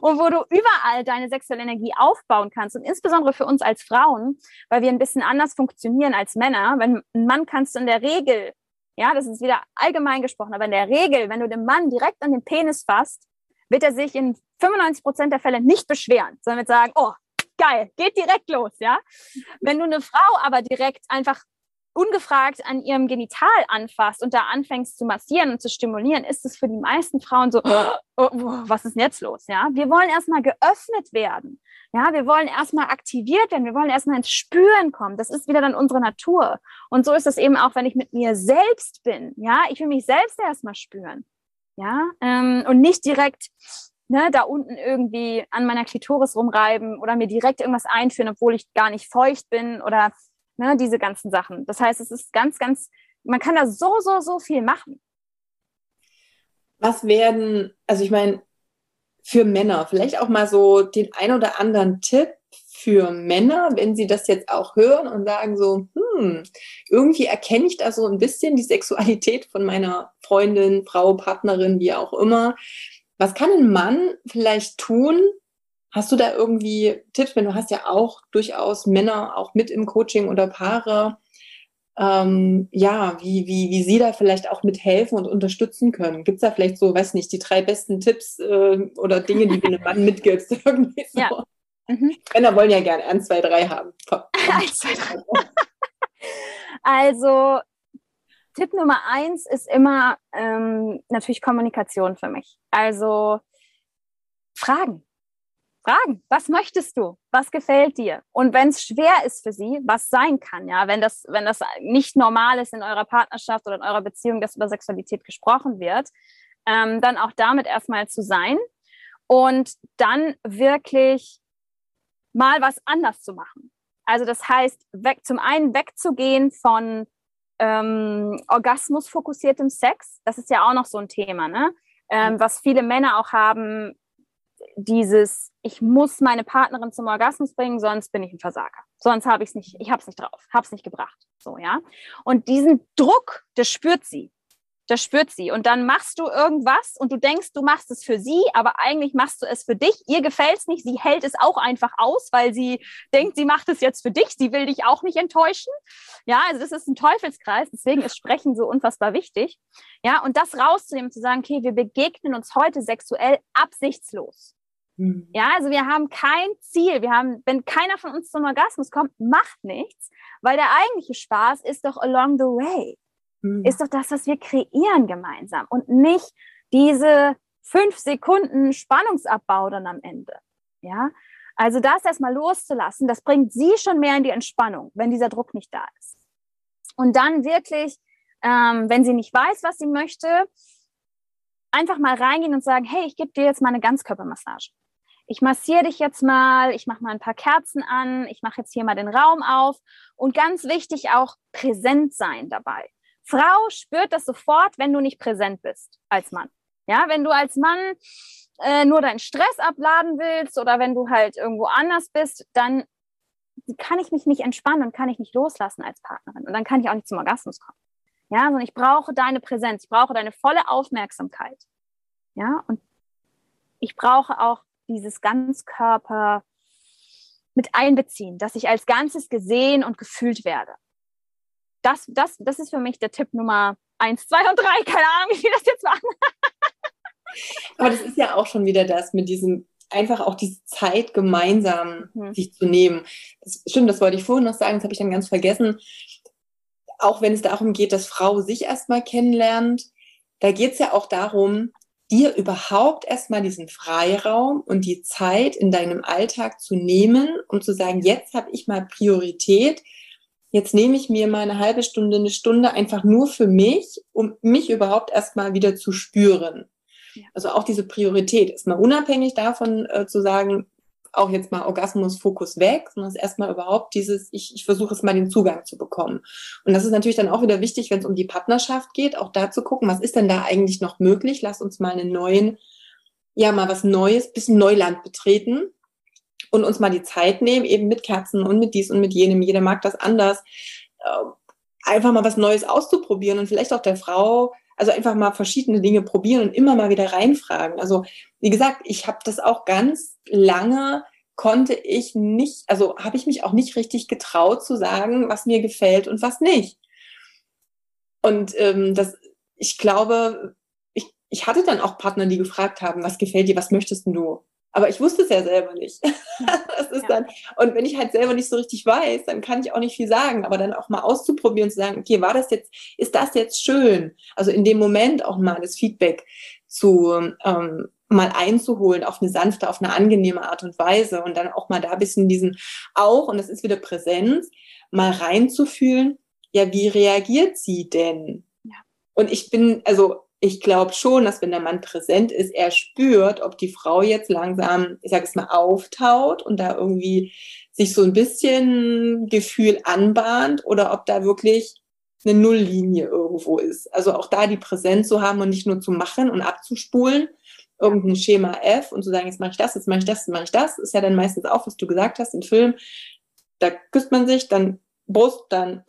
und wo du überall deine sexuelle Energie aufbauen kannst. Und insbesondere für uns als Frauen, weil wir ein bisschen anders funktionieren als Männer. Wenn ein Mann kannst du in der Regel ja, das ist wieder allgemein gesprochen. Aber in der Regel, wenn du den Mann direkt an den Penis fasst, wird er sich in 95 Prozent der Fälle nicht beschweren, sondern wird sagen, oh, geil, geht direkt los, ja. Wenn du eine Frau aber direkt einfach ungefragt an ihrem Genital anfasst und da anfängst zu massieren und zu stimulieren, ist es für die meisten Frauen so, oh, oh, was ist denn jetzt los? Ja, wir wollen erstmal geöffnet werden. Ja, wir wollen erstmal aktiviert werden, wir wollen erstmal ins Spüren kommen. Das ist wieder dann unsere Natur. Und so ist es eben auch, wenn ich mit mir selbst bin. Ja, ich will mich selbst erstmal spüren. Ja, ähm, und nicht direkt ne, da unten irgendwie an meiner Klitoris rumreiben oder mir direkt irgendwas einführen, obwohl ich gar nicht feucht bin oder ne, diese ganzen Sachen. Das heißt, es ist ganz, ganz, man kann da so, so, so viel machen. Was werden, also ich meine, für Männer, vielleicht auch mal so den ein oder anderen Tipp für Männer, wenn sie das jetzt auch hören und sagen so, hm, irgendwie erkenne ich da so ein bisschen die Sexualität von meiner Freundin, Frau, Partnerin, wie auch immer. Was kann ein Mann vielleicht tun? Hast du da irgendwie Tipps? Wenn du hast ja auch durchaus Männer auch mit im Coaching oder Paare. Ähm, ja, wie, wie, wie sie da vielleicht auch mithelfen und unterstützen können. Gibt es da vielleicht so, weiß nicht, die drei besten Tipps äh, oder Dinge, die du einem Mann mitgibst? Irgendwie so. Ja. Mhm. Männer wollen ja gerne 1, 2, 3 haben. 1, 2, 3. also Tipp Nummer eins ist immer ähm, natürlich Kommunikation für mich. Also Fragen. Fragen. Was möchtest du? Was gefällt dir? Und wenn es schwer ist für sie, was sein kann, ja, wenn das, wenn das nicht normal ist in eurer Partnerschaft oder in eurer Beziehung, dass über Sexualität gesprochen wird, ähm, dann auch damit erstmal zu sein und dann wirklich mal was anders zu machen. Also das heißt, weg, zum einen wegzugehen von ähm, orgasmusfokussiertem Sex. Das ist ja auch noch so ein Thema, ne? Ähm, was viele Männer auch haben, dieses, ich muss meine Partnerin zum Orgasmus bringen, sonst bin ich ein Versager. Sonst habe ich es nicht, ich habe es nicht drauf, habe es nicht gebracht. So, ja. Und diesen Druck, das spürt sie das spürt sie. Und dann machst du irgendwas und du denkst, du machst es für sie, aber eigentlich machst du es für dich. Ihr gefällt es nicht. Sie hält es auch einfach aus, weil sie denkt, sie macht es jetzt für dich. Sie will dich auch nicht enttäuschen. Ja, also das ist ein Teufelskreis. Deswegen ist Sprechen so unfassbar wichtig. Ja, und das rauszunehmen, zu sagen, okay, wir begegnen uns heute sexuell absichtslos. Mhm. Ja, also wir haben kein Ziel. Wir haben, wenn keiner von uns zum Orgasmus kommt, macht nichts, weil der eigentliche Spaß ist doch along the way mhm. ist doch das, was wir kreieren gemeinsam und nicht diese fünf Sekunden Spannungsabbau dann am Ende. Ja, also das erstmal loszulassen, das bringt sie schon mehr in die Entspannung, wenn dieser Druck nicht da ist. Und dann wirklich, ähm, wenn sie nicht weiß, was sie möchte, einfach mal reingehen und sagen, hey, ich gebe dir jetzt mal eine Ganzkörpermassage. Ich massiere dich jetzt mal, ich mache mal ein paar Kerzen an, ich mache jetzt hier mal den Raum auf und ganz wichtig auch präsent sein dabei. Frau spürt das sofort, wenn du nicht präsent bist als Mann. Ja, wenn du als Mann äh, nur deinen Stress abladen willst oder wenn du halt irgendwo anders bist, dann kann ich mich nicht entspannen und kann ich nicht loslassen als Partnerin. Und dann kann ich auch nicht zum Orgasmus kommen. Ja, sondern ich brauche deine Präsenz, ich brauche deine volle Aufmerksamkeit. Ja, und ich brauche auch dieses Ganzkörper mit einbeziehen, dass ich als Ganzes gesehen und gefühlt werde das, das, das ist für mich der Tipp Nummer eins, zwei und drei. Keine Ahnung, wie viel das jetzt waren. Aber das ist ja auch schon wieder das mit diesem einfach auch diese Zeit gemeinsam mhm. sich zu nehmen. Das, stimmt, das wollte ich vorhin noch sagen, das habe ich dann ganz vergessen. Auch wenn es darum geht, dass Frau sich erstmal kennenlernt, da geht es ja auch darum, dir überhaupt erstmal diesen Freiraum und die Zeit in deinem Alltag zu nehmen und zu sagen, jetzt habe ich mal Priorität, jetzt nehme ich mir mal eine halbe Stunde, eine Stunde einfach nur für mich, um mich überhaupt erstmal wieder zu spüren. Ja. Also auch diese Priorität ist mal unabhängig davon äh, zu sagen, auch jetzt mal Orgasmus Fokus weg, sondern es ist erstmal überhaupt dieses, ich, ich versuche es mal den Zugang zu bekommen. Und das ist natürlich dann auch wieder wichtig, wenn es um die Partnerschaft geht, auch da zu gucken, was ist denn da eigentlich noch möglich? Lass uns mal einen neuen, ja, mal was Neues, bisschen Neuland betreten und uns mal die Zeit nehmen, eben mit Kerzen und mit dies und mit jenem, jeder mag das anders, ähm, einfach mal was Neues auszuprobieren und vielleicht auch der Frau, also einfach mal verschiedene Dinge probieren und immer mal wieder reinfragen. Also wie gesagt, ich habe das auch ganz lange konnte ich nicht, also habe ich mich auch nicht richtig getraut zu sagen, was mir gefällt und was nicht. Und ähm, das, ich glaube, ich, ich hatte dann auch Partner, die gefragt haben, was gefällt dir, was möchtest du? Aber ich wusste es ja selber nicht. das ist ja. dann, und wenn ich halt selber nicht so richtig weiß, dann kann ich auch nicht viel sagen. Aber dann auch mal auszuprobieren, zu sagen, okay, war das jetzt, ist das jetzt schön? Also in dem Moment auch mal das Feedback zu ähm, mal einzuholen auf eine sanfte, auf eine angenehme Art und Weise und dann auch mal da ein bisschen diesen auch, und das ist wieder Präsenz, mal reinzufühlen, ja, wie reagiert sie denn? Ja. Und ich bin, also ich glaube schon, dass wenn der Mann präsent ist, er spürt, ob die Frau jetzt langsam, ich sage es mal, auftaut und da irgendwie sich so ein bisschen Gefühl anbahnt oder ob da wirklich eine Nulllinie irgendwo ist. Also auch da die Präsenz zu haben und nicht nur zu machen und abzuspulen, irgendein Schema F und zu sagen, jetzt mache ich das, jetzt mache ich das, jetzt mache ich das, ist ja dann meistens auch, was du gesagt hast, im Film. Da küsst man sich, dann Brust, dann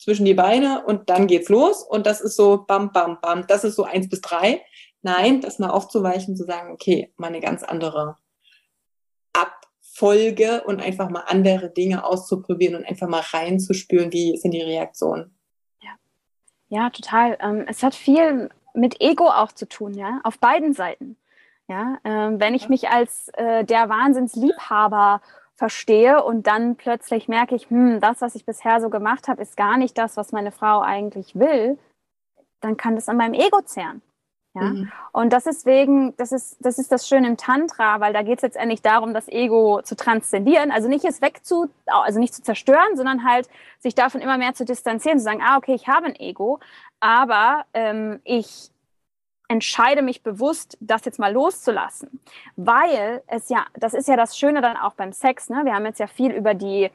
zwischen die Beine und dann geht's los. Und das ist so bam, bam, bam. Das ist so eins bis drei. Nein, das mal aufzuweichen, zu sagen, okay, mal eine ganz andere Abfolge und einfach mal andere Dinge auszuprobieren und einfach mal reinzuspüren, wie sind die Reaktionen. Ja, ja total. Ähm, es hat viel mit Ego auch zu tun, ja, auf beiden Seiten. Ja, ähm, wenn ich mich als äh, der Wahnsinnsliebhaber verstehe und dann plötzlich merke ich, hm, das, was ich bisher so gemacht habe, ist gar nicht das, was meine Frau eigentlich will, dann kann das an meinem Ego zehren. Ja? Mhm. Und das ist wegen, das ist, das ist das Schöne im Tantra, weil da geht es letztendlich darum, das Ego zu transzendieren, also nicht es wegzu, also nicht zu zerstören, sondern halt sich davon immer mehr zu distanzieren, zu sagen, ah, okay, ich habe ein Ego, aber ähm, ich entscheide mich bewusst, das jetzt mal loszulassen. Weil es ja, das ist ja das Schöne dann auch beim Sex, ne? Wir haben jetzt ja viel über die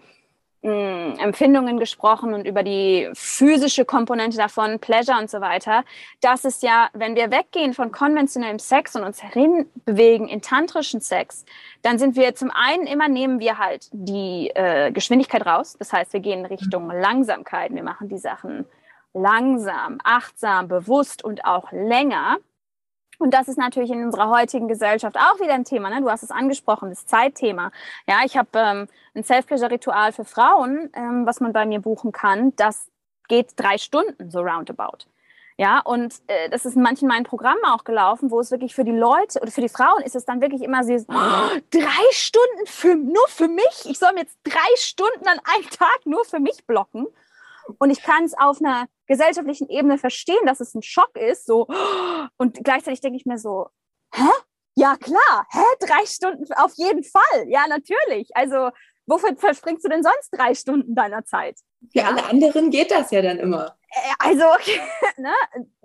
mh, mm, Empfindungen gesprochen und über die physische Komponente davon, Pleasure und so weiter. Das ist ja, wenn wir weggehen von konventionellem Sex und uns hinbewegen in tantrischen Sex, dann sind wir zum einen immer nehmen wir halt die äh, Geschwindigkeit raus. Das heißt, wir gehen Richtung Langsamkeit. Wir machen die Sachen langsam, achtsam, bewusst und auch länger. Und das ist natürlich in unserer heutigen Gesellschaft auch wieder ein Thema. Ne? Du hast es angesprochen, das Zeitthema. Ja, ich habe ähm, ein Self-Pleasure-Ritual für Frauen, ähm, was man bei mir buchen kann. Das geht drei Stunden, so roundabout. Ja, und äh, das ist in manchen meinen Programmen auch gelaufen, wo es wirklich für die Leute oder für die Frauen ist es dann wirklich immer so, oh, drei Stunden für, nur für mich. Ich soll mir jetzt drei Stunden an einem Tag nur für mich blocken. Und ich kann es auf einer gesellschaftlichen Ebene verstehen, dass es ein Schock ist, so. Und gleichzeitig denke ich mir so, hä? Ja, klar. Hä? Drei Stunden auf jeden Fall. Ja, natürlich. Also, wofür verspringst du denn sonst drei Stunden deiner Zeit? Für ja. alle anderen geht das ja dann immer. Also, ne?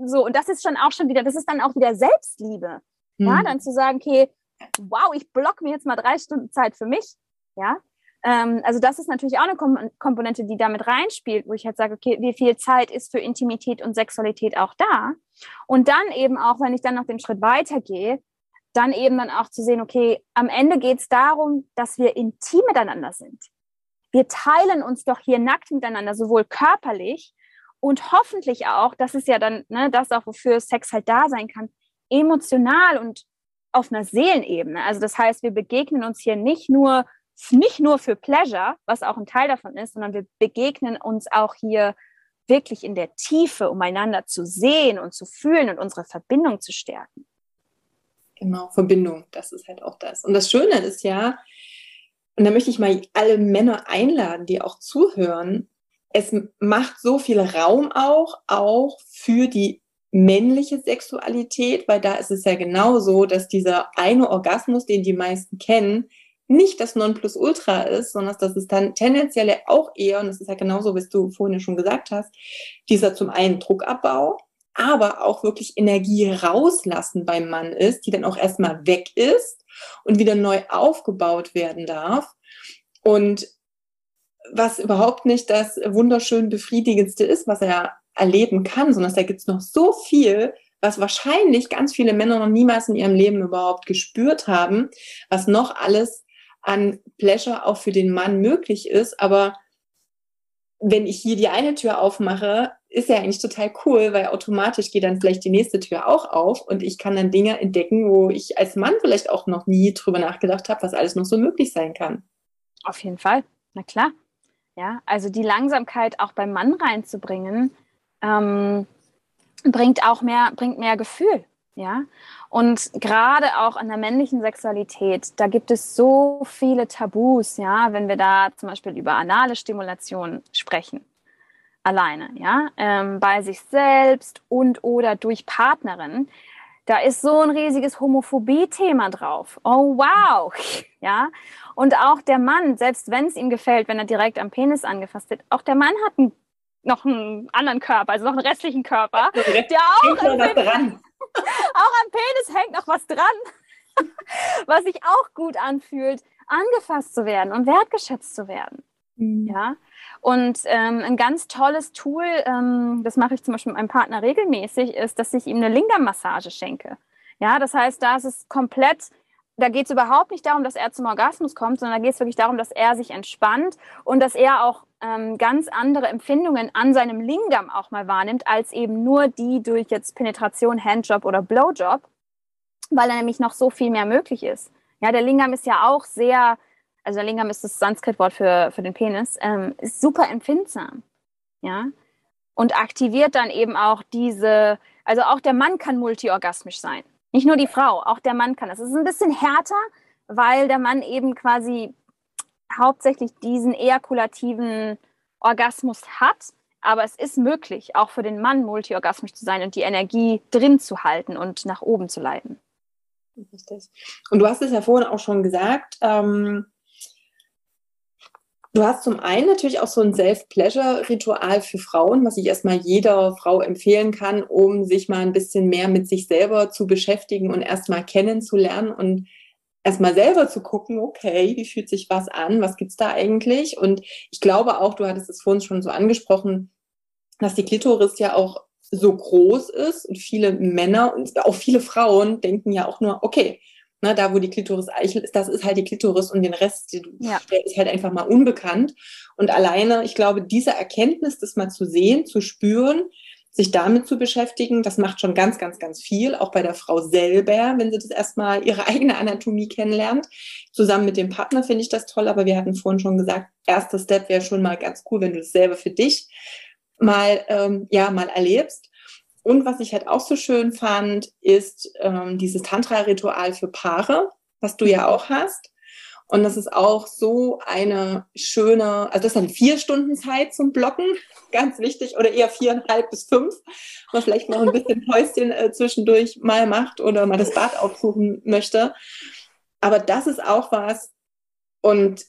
So, und das ist schon auch schon wieder, das ist dann auch wieder Selbstliebe. Hm. Ja, dann zu sagen, okay, wow, ich block mir jetzt mal drei Stunden Zeit für mich. Ja, ähm, also das ist natürlich auch eine Kom Komponente, die damit reinspielt, wo ich halt sage, okay, wie viel Zeit ist für Intimität und Sexualität auch da? Und dann eben auch, wenn ich dann noch den Schritt weitergehe, dann eben dann auch zu sehen, okay, am Ende geht es darum, dass wir intim miteinander sind. Wir teilen uns doch hier nackt miteinander, sowohl körperlich und hoffentlich auch, das ist ja dann ne, das auch, wofür Sex halt da sein kann, emotional und auf einer Seelenebene. Also das heißt, wir begegnen uns hier nicht nur nicht nur für Pleasure, was auch ein Teil davon ist, sondern wir begegnen uns auch hier wirklich in der Tiefe, um einander zu sehen und zu fühlen und unsere Verbindung zu stärken. Genau, Verbindung, das ist halt auch das. Und das Schöne ist ja, und da möchte ich mal alle Männer einladen, die auch zuhören, es macht so viel Raum auch, auch für die männliche Sexualität, weil da ist es ja genau so, dass dieser eine Orgasmus, den die meisten kennen, nicht das Nonplusultra ist, sondern dass es dann tendenziell auch eher, und das ist ja genauso, wie du vorhin schon gesagt hast, dieser zum einen Druckabbau, aber auch wirklich Energie rauslassen beim Mann ist, die dann auch erstmal weg ist und wieder neu aufgebaut werden darf. Und was überhaupt nicht das wunderschön befriedigendste ist, was er erleben kann, sondern da gibt es noch so viel, was wahrscheinlich ganz viele Männer noch niemals in ihrem Leben überhaupt gespürt haben, was noch alles an Pleasure auch für den Mann möglich ist. Aber wenn ich hier die eine Tür aufmache, ist ja eigentlich total cool, weil automatisch geht dann vielleicht die nächste Tür auch auf und ich kann dann Dinge entdecken, wo ich als Mann vielleicht auch noch nie drüber nachgedacht habe, was alles noch so möglich sein kann. Auf jeden Fall, na klar. Ja, also die Langsamkeit auch beim Mann reinzubringen, ähm, bringt auch mehr, bringt mehr Gefühl. Ja, und gerade auch an der männlichen Sexualität, da gibt es so viele Tabus, ja, wenn wir da zum Beispiel über anale Stimulation sprechen. Alleine, ja, ähm, bei sich selbst und oder durch Partnerin. Da ist so ein riesiges Homophobie-Thema drauf. Oh, wow. Ja. Und auch der Mann, selbst wenn es ihm gefällt, wenn er direkt am Penis angefasst wird, auch der Mann hat einen, noch einen anderen Körper, also noch einen restlichen Körper, der auch empfindet, auch am Penis hängt noch was dran, was sich auch gut anfühlt, angefasst zu werden und wertgeschätzt zu werden. Mhm. Ja. Und ähm, ein ganz tolles Tool, ähm, das mache ich zum Beispiel mit meinem Partner regelmäßig, ist, dass ich ihm eine Lingam-Massage schenke. Ja, das heißt, da ist es komplett da geht es überhaupt nicht darum, dass er zum Orgasmus kommt, sondern da geht es wirklich darum, dass er sich entspannt und dass er auch ähm, ganz andere Empfindungen an seinem Lingam auch mal wahrnimmt, als eben nur die durch jetzt Penetration, Handjob oder Blowjob, weil da nämlich noch so viel mehr möglich ist. Ja, der Lingam ist ja auch sehr, also der Lingam ist das Sanskritwort für, für den Penis, ähm, ist super empfindsam. Ja, und aktiviert dann eben auch diese, also auch der Mann kann multiorgasmisch sein. Nicht nur die Frau, auch der Mann kann das. Es ist ein bisschen härter, weil der Mann eben quasi hauptsächlich diesen ejakulativen Orgasmus hat. Aber es ist möglich, auch für den Mann multiorgasmisch zu sein und die Energie drin zu halten und nach oben zu leiten. Und du hast es ja vorhin auch schon gesagt, ähm, Du hast zum einen natürlich auch so ein Self-Pleasure-Ritual für Frauen, was ich erstmal jeder Frau empfehlen kann, um sich mal ein bisschen mehr mit sich selber zu beschäftigen und erstmal kennenzulernen und erstmal selber zu gucken, okay, wie fühlt sich was an, was gibt's da eigentlich? Und ich glaube auch, du hattest es vorhin schon so angesprochen, dass die Klitoris ja auch so groß ist und viele Männer und auch viele Frauen denken ja auch nur, okay, Ne, da, wo die Klitoris eichelt, ist, das ist halt die Klitoris und den Rest ja. der ist halt einfach mal unbekannt. Und alleine, ich glaube, diese Erkenntnis, das mal zu sehen, zu spüren, sich damit zu beschäftigen, das macht schon ganz, ganz, ganz viel, auch bei der Frau selber, wenn sie das erstmal ihre eigene Anatomie kennenlernt. Zusammen mit dem Partner finde ich das toll, aber wir hatten vorhin schon gesagt, erster Step wäre schon mal ganz cool, wenn du es selber für dich mal, ähm, ja, mal erlebst. Und was ich halt auch so schön fand, ist ähm, dieses Tantra-Ritual für Paare, was du ja auch hast. Und das ist auch so eine schöne, also das dann vier Stunden Zeit zum Blocken, ganz wichtig, oder eher viereinhalb bis fünf, man vielleicht noch ein bisschen Häuschen äh, zwischendurch mal macht oder mal das Bad aufsuchen möchte. Aber das ist auch was, und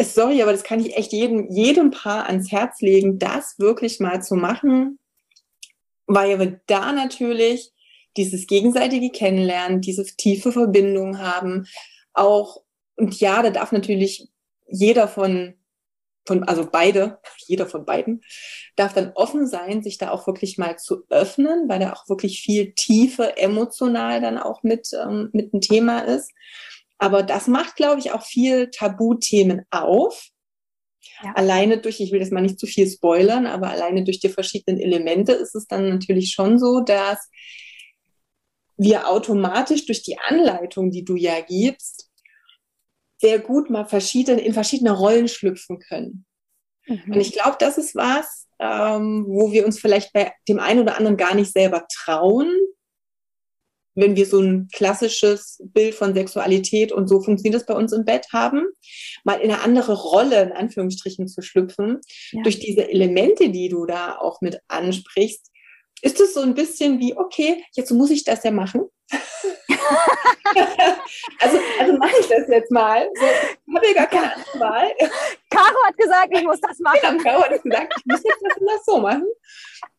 sorry, aber das kann ich echt jedem, jedem Paar ans Herz legen, das wirklich mal zu machen, weil wir da natürlich dieses gegenseitige Kennenlernen, diese tiefe Verbindung haben, auch, und ja, da darf natürlich jeder von, von, also beide, jeder von beiden, darf dann offen sein, sich da auch wirklich mal zu öffnen, weil da auch wirklich viel Tiefe emotional dann auch mit, ähm, mit ein Thema ist. Aber das macht, glaube ich, auch viel Tabuthemen auf, ja. Alleine durch, ich will das mal nicht zu viel spoilern, aber alleine durch die verschiedenen Elemente ist es dann natürlich schon so, dass wir automatisch durch die Anleitung, die du ja gibst, sehr gut mal verschieden, in verschiedene Rollen schlüpfen können. Mhm. Und ich glaube, das ist was, ähm, wo wir uns vielleicht bei dem einen oder anderen gar nicht selber trauen, wenn wir so ein klassisches Bild von Sexualität und so funktioniert das bei uns im Bett haben, mal in eine andere Rolle, in Anführungsstrichen, zu schlüpfen, ja. durch diese Elemente, die du da auch mit ansprichst, ist es so ein bisschen wie, okay, jetzt muss ich das ja machen. also, also mache ich das jetzt mal. So, ich habe ja gar keine andere Wahl. Caro hat gesagt, ich muss das machen. Genau, Caro hat gesagt, ich muss jetzt das, das so machen.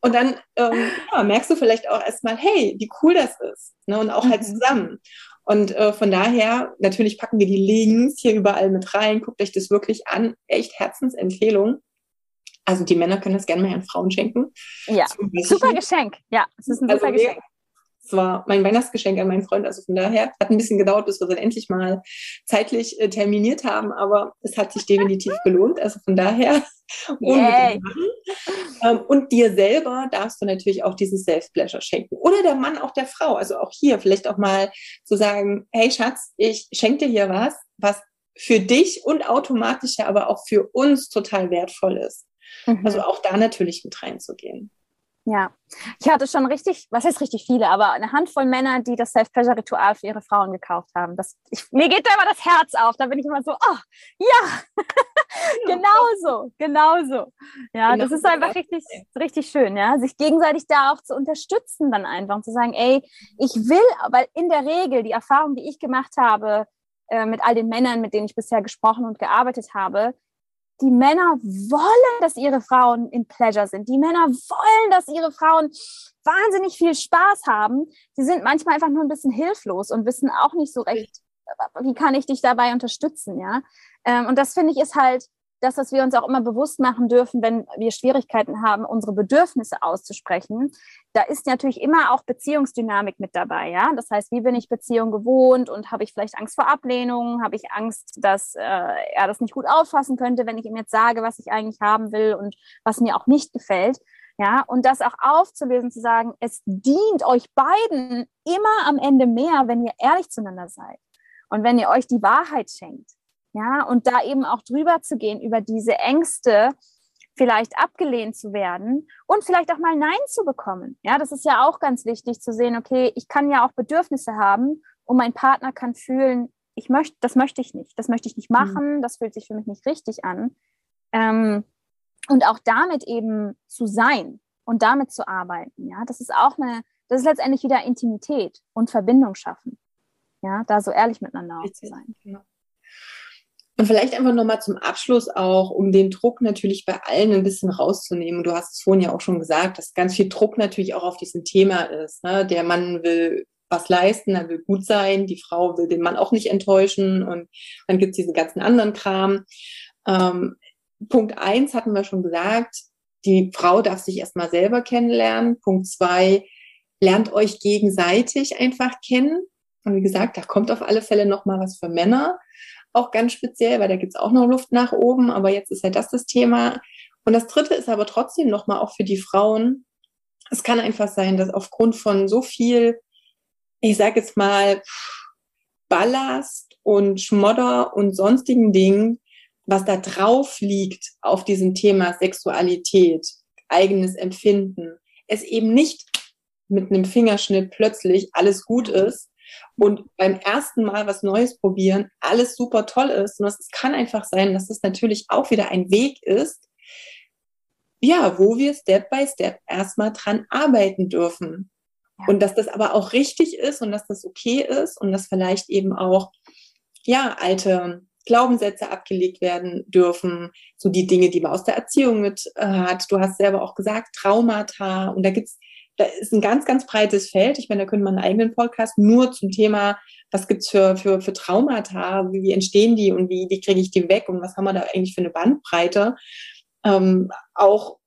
Und dann ähm, ja, merkst du vielleicht auch erstmal, hey, wie cool das ist. Ne? Und auch halt mhm. zusammen. Und äh, von daher, natürlich packen wir die Links hier überall mit rein. Guckt euch das wirklich an. Echt Herzensempfehlung. Also die Männer können das gerne mal an Frauen schenken. Ja, super Geschenk. Ja, es ist ein also super Geschenk. Es war mein Weihnachtsgeschenk an meinen Freund. Also von daher hat ein bisschen gedauert, bis wir dann endlich mal zeitlich äh, terminiert haben, aber es hat sich definitiv gelohnt. Also von daher unbedingt machen. Ähm, und dir selber darfst du natürlich auch dieses Self-Pleasure schenken. Oder der Mann auch der Frau. Also auch hier vielleicht auch mal zu sagen, hey Schatz, ich schenke dir hier was, was für dich und automatisch ja aber auch für uns total wertvoll ist. Mhm. Also auch da natürlich mit reinzugehen. Ja, ich hatte schon richtig, was heißt richtig viele, aber eine Handvoll Männer, die das Self-Pleasure-Ritual für ihre Frauen gekauft haben. Das, ich, mir geht da immer das Herz auf. Da bin ich immer so, oh, ja, genauso, genauso. Ja, genau das ist einfach richtig, richtig schön, ja, sich gegenseitig da auch zu unterstützen dann einfach und zu sagen, ey, ich will, weil in der Regel die Erfahrung, die ich gemacht habe äh, mit all den Männern, mit denen ich bisher gesprochen und gearbeitet habe, die Männer wollen, dass ihre Frauen in Pleasure sind. Die Männer wollen, dass ihre Frauen wahnsinnig viel Spaß haben. Sie sind manchmal einfach nur ein bisschen hilflos und wissen auch nicht so recht, wie kann ich dich dabei unterstützen, ja. Ähm, und das finde ich ist halt das, was wir uns auch immer bewusst machen dürfen, wenn wir Schwierigkeiten haben, unsere Bedürfnisse auszusprechen. Da ist natürlich immer auch Beziehungsdynamik mit dabei, ja. Das heißt, wie bin ich Beziehung gewohnt und habe ich vielleicht Angst vor Ablehnung? Habe ich Angst, dass äh, er das nicht gut auffassen könnte, wenn ich ihm jetzt sage, was ich eigentlich haben will und was mir auch nicht gefällt? Ja, und das auch aufzulösen, zu sagen, es dient euch beiden immer am Ende mehr, wenn ihr ehrlich zueinander seid und wenn ihr euch die Wahrheit schenkt. Ja, und da eben auch drüber zu gehen über diese Ängste, vielleicht abgelehnt zu werden und vielleicht auch mal Nein zu bekommen. Ja, das ist ja auch ganz wichtig zu sehen, okay, ich kann ja auch Bedürfnisse haben und mein Partner kann fühlen, ich möchte, das möchte ich nicht, das möchte ich nicht mhm. machen, mhm. das fühlt sich für mich nicht richtig an. Ähm, und auch damit eben zu sein und damit zu arbeiten. Ja, das ist auch eine, das ist letztendlich wieder Intimität und Verbindung schaffen. Ja, da so ehrlich miteinander auch zu sein. Ja. Und vielleicht einfach nochmal zum Abschluss auch, um den Druck natürlich bei allen ein bisschen rauszunehmen. Du hast es vorhin ja auch schon gesagt, dass ganz viel Druck natürlich auch auf diesem Thema ist. Ne? Der Mann will was leisten, er will gut sein, die Frau will den Mann auch nicht enttäuschen und dann gibt es diesen ganzen anderen Kram. Ähm, Punkt eins hatten wir schon gesagt, die Frau darf sich erstmal selber kennenlernen. Punkt zwei, lernt euch gegenseitig einfach kennen. Und wie gesagt, da kommt auf alle Fälle nochmal was für Männer auch ganz speziell, weil da gibt es auch noch Luft nach oben, aber jetzt ist ja das das Thema. Und das Dritte ist aber trotzdem nochmal auch für die Frauen. Es kann einfach sein, dass aufgrund von so viel, ich sage jetzt mal, Ballast und Schmodder und sonstigen Dingen, was da drauf liegt auf diesem Thema Sexualität, eigenes Empfinden, es eben nicht mit einem Fingerschnitt plötzlich alles gut ist, und beim ersten Mal was Neues probieren alles super toll ist. Und es kann einfach sein, dass es natürlich auch wieder ein Weg ist, ja, wo wir Step by Step erstmal dran arbeiten dürfen. Ja. Und dass das aber auch richtig ist und dass das okay ist und dass vielleicht eben auch, ja, alte Glaubenssätze abgelegt werden dürfen, so die Dinge, die man aus der Erziehung mit äh, hat. Du hast selber auch gesagt, Traumata. Und da gibt's da ist ein ganz, ganz breites Feld. Ich meine, da könnte man einen eigenen Podcast nur zum Thema, was gibt's für, für, für Traumata, wie, entstehen die und wie, wie kriege ich die weg und was haben wir da eigentlich für eine Bandbreite. Ähm, auch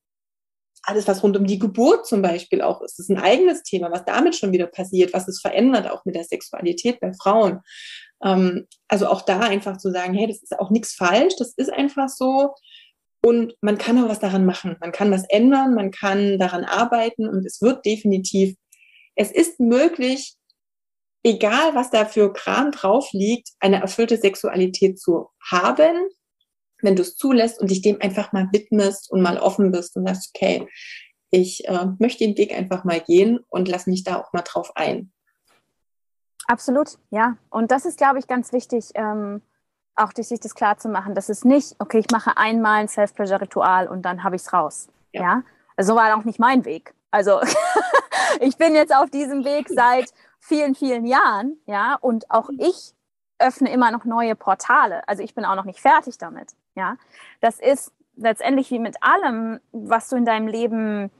alles, was rund um die Geburt zum Beispiel auch ist, ist ein eigenes Thema, was damit schon wieder passiert, was es verändert, auch mit der Sexualität bei Frauen. Ähm, also auch da einfach zu sagen, hey, das ist auch nichts falsch, das ist einfach so. Und man kann auch was daran machen. Man kann was ändern, man kann daran arbeiten und es wird definitiv, es ist möglich, egal was da für Kram drauf liegt, eine erfüllte Sexualität zu haben, wenn du es zulässt und dich dem einfach mal widmest und mal offen bist und sagst, okay, ich äh, möchte den Weg einfach mal gehen und lass mich da auch mal drauf ein. Absolut, ja. Und das ist, glaube ich, ganz wichtig. Ähm auch sich das klar zu machen, dass es nicht, okay, ich mache einmal ein Self-Pleasure-Ritual und dann habe ich es raus. Ja. ja? Also so war auch nicht mein Weg. Also ich bin jetzt auf diesem Weg seit vielen, vielen Jahren, ja, und auch ich öffne immer noch neue Portale. Also ich bin auch noch nicht fertig damit, ja. Das ist letztendlich wie mit allem, was du in deinem Leben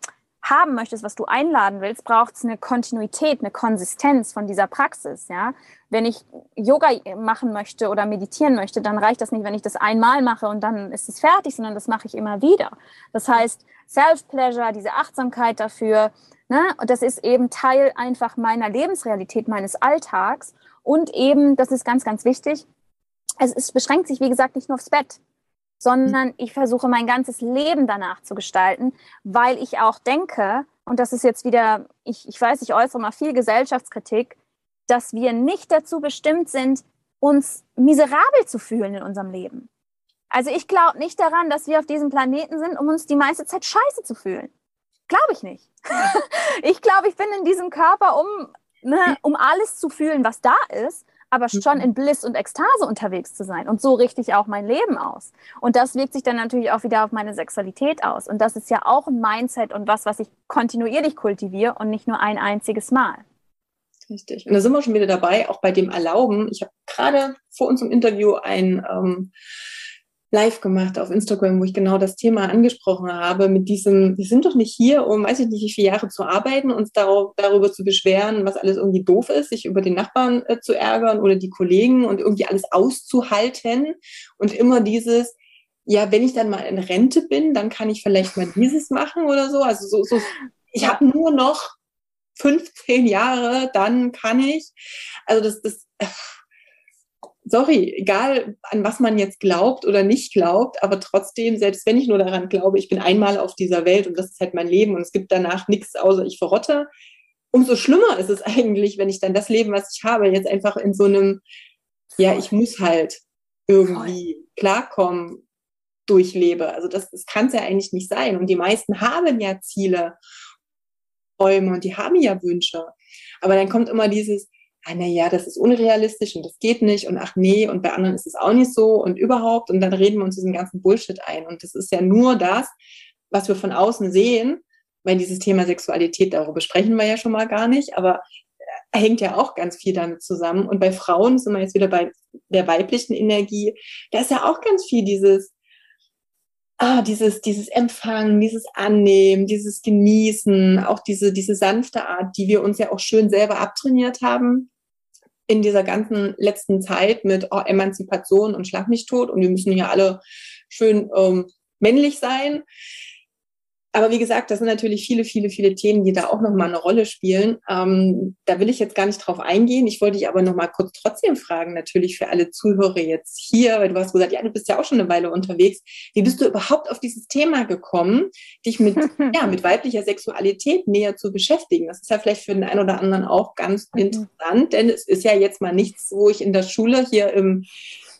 haben möchtest, was du einladen willst, braucht es eine Kontinuität, eine Konsistenz von dieser Praxis. Ja? Wenn ich Yoga machen möchte oder meditieren möchte, dann reicht das nicht, wenn ich das einmal mache und dann ist es fertig, sondern das mache ich immer wieder. Das heißt, Self-Pleasure, diese Achtsamkeit dafür, ne? und das ist eben Teil einfach meiner Lebensrealität, meines Alltags. Und eben, das ist ganz, ganz wichtig, es, es beschränkt sich, wie gesagt, nicht nur aufs Bett sondern ich versuche mein ganzes Leben danach zu gestalten, weil ich auch denke, und das ist jetzt wieder, ich, ich weiß, ich äußere mal viel Gesellschaftskritik, dass wir nicht dazu bestimmt sind, uns miserabel zu fühlen in unserem Leben. Also ich glaube nicht daran, dass wir auf diesem Planeten sind, um uns die meiste Zeit scheiße zu fühlen. Glaube ich nicht. ich glaube, ich bin in diesem Körper, um, ne, um alles zu fühlen, was da ist aber schon mhm. in Bliss und Ekstase unterwegs zu sein. Und so richte ich auch mein Leben aus. Und das wirkt sich dann natürlich auch wieder auf meine Sexualität aus. Und das ist ja auch ein Mindset und was, was ich kontinuierlich kultiviere und nicht nur ein einziges Mal. Richtig. Und da sind wir schon wieder dabei, auch bei dem Erlauben. Ich habe gerade vor unserem Interview ein, ähm, live gemacht auf Instagram, wo ich genau das Thema angesprochen habe, mit diesem, wir sind doch nicht hier, um, weiß ich nicht, wie viele Jahre zu arbeiten, uns darauf, darüber zu beschweren, was alles irgendwie doof ist, sich über den Nachbarn äh, zu ärgern oder die Kollegen und irgendwie alles auszuhalten und immer dieses, ja, wenn ich dann mal in Rente bin, dann kann ich vielleicht mal dieses machen oder so. Also so, so ich habe nur noch 15 Jahre, dann kann ich. Also das, das, äh, sorry, egal an was man jetzt glaubt oder nicht glaubt, aber trotzdem, selbst wenn ich nur daran glaube, ich bin einmal auf dieser Welt und das ist halt mein Leben und es gibt danach nichts außer ich verrotte, umso schlimmer ist es eigentlich, wenn ich dann das Leben, was ich habe, jetzt einfach in so einem, ja, ich muss halt irgendwie klarkommen, durchlebe. Also das, das kann es ja eigentlich nicht sein. Und die meisten haben ja Ziele, Träume und die haben ja Wünsche. Aber dann kommt immer dieses, ah, na ja, das ist unrealistisch und das geht nicht und ach nee, und bei anderen ist es auch nicht so und überhaupt und dann reden wir uns diesen ganzen Bullshit ein. Und das ist ja nur das, was wir von außen sehen, weil dieses Thema Sexualität, darüber sprechen wir ja schon mal gar nicht, aber äh, hängt ja auch ganz viel damit zusammen. Und bei Frauen sind wir jetzt wieder bei der weiblichen Energie, da ist ja auch ganz viel dieses, ah, dieses, dieses Empfangen, dieses Annehmen, dieses Genießen, auch diese, diese sanfte Art, die wir uns ja auch schön selber abtrainiert haben, in dieser ganzen letzten Zeit mit oh, Emanzipation und Schlag mich tot und wir müssen hier alle schön ähm, männlich sein. Aber wie gesagt, das sind natürlich viele, viele, viele Themen, die da auch nochmal eine Rolle spielen. Ähm, da will ich jetzt gar nicht drauf eingehen. Ich wollte dich aber nochmal kurz trotzdem fragen, natürlich für alle Zuhörer jetzt hier, weil du hast gesagt, ja, du bist ja auch schon eine Weile unterwegs. Wie bist du überhaupt auf dieses Thema gekommen, dich mit, ja, mit weiblicher Sexualität näher zu beschäftigen? Das ist ja vielleicht für den einen oder anderen auch ganz mhm. interessant, denn es ist ja jetzt mal nichts, wo ich in der Schule hier im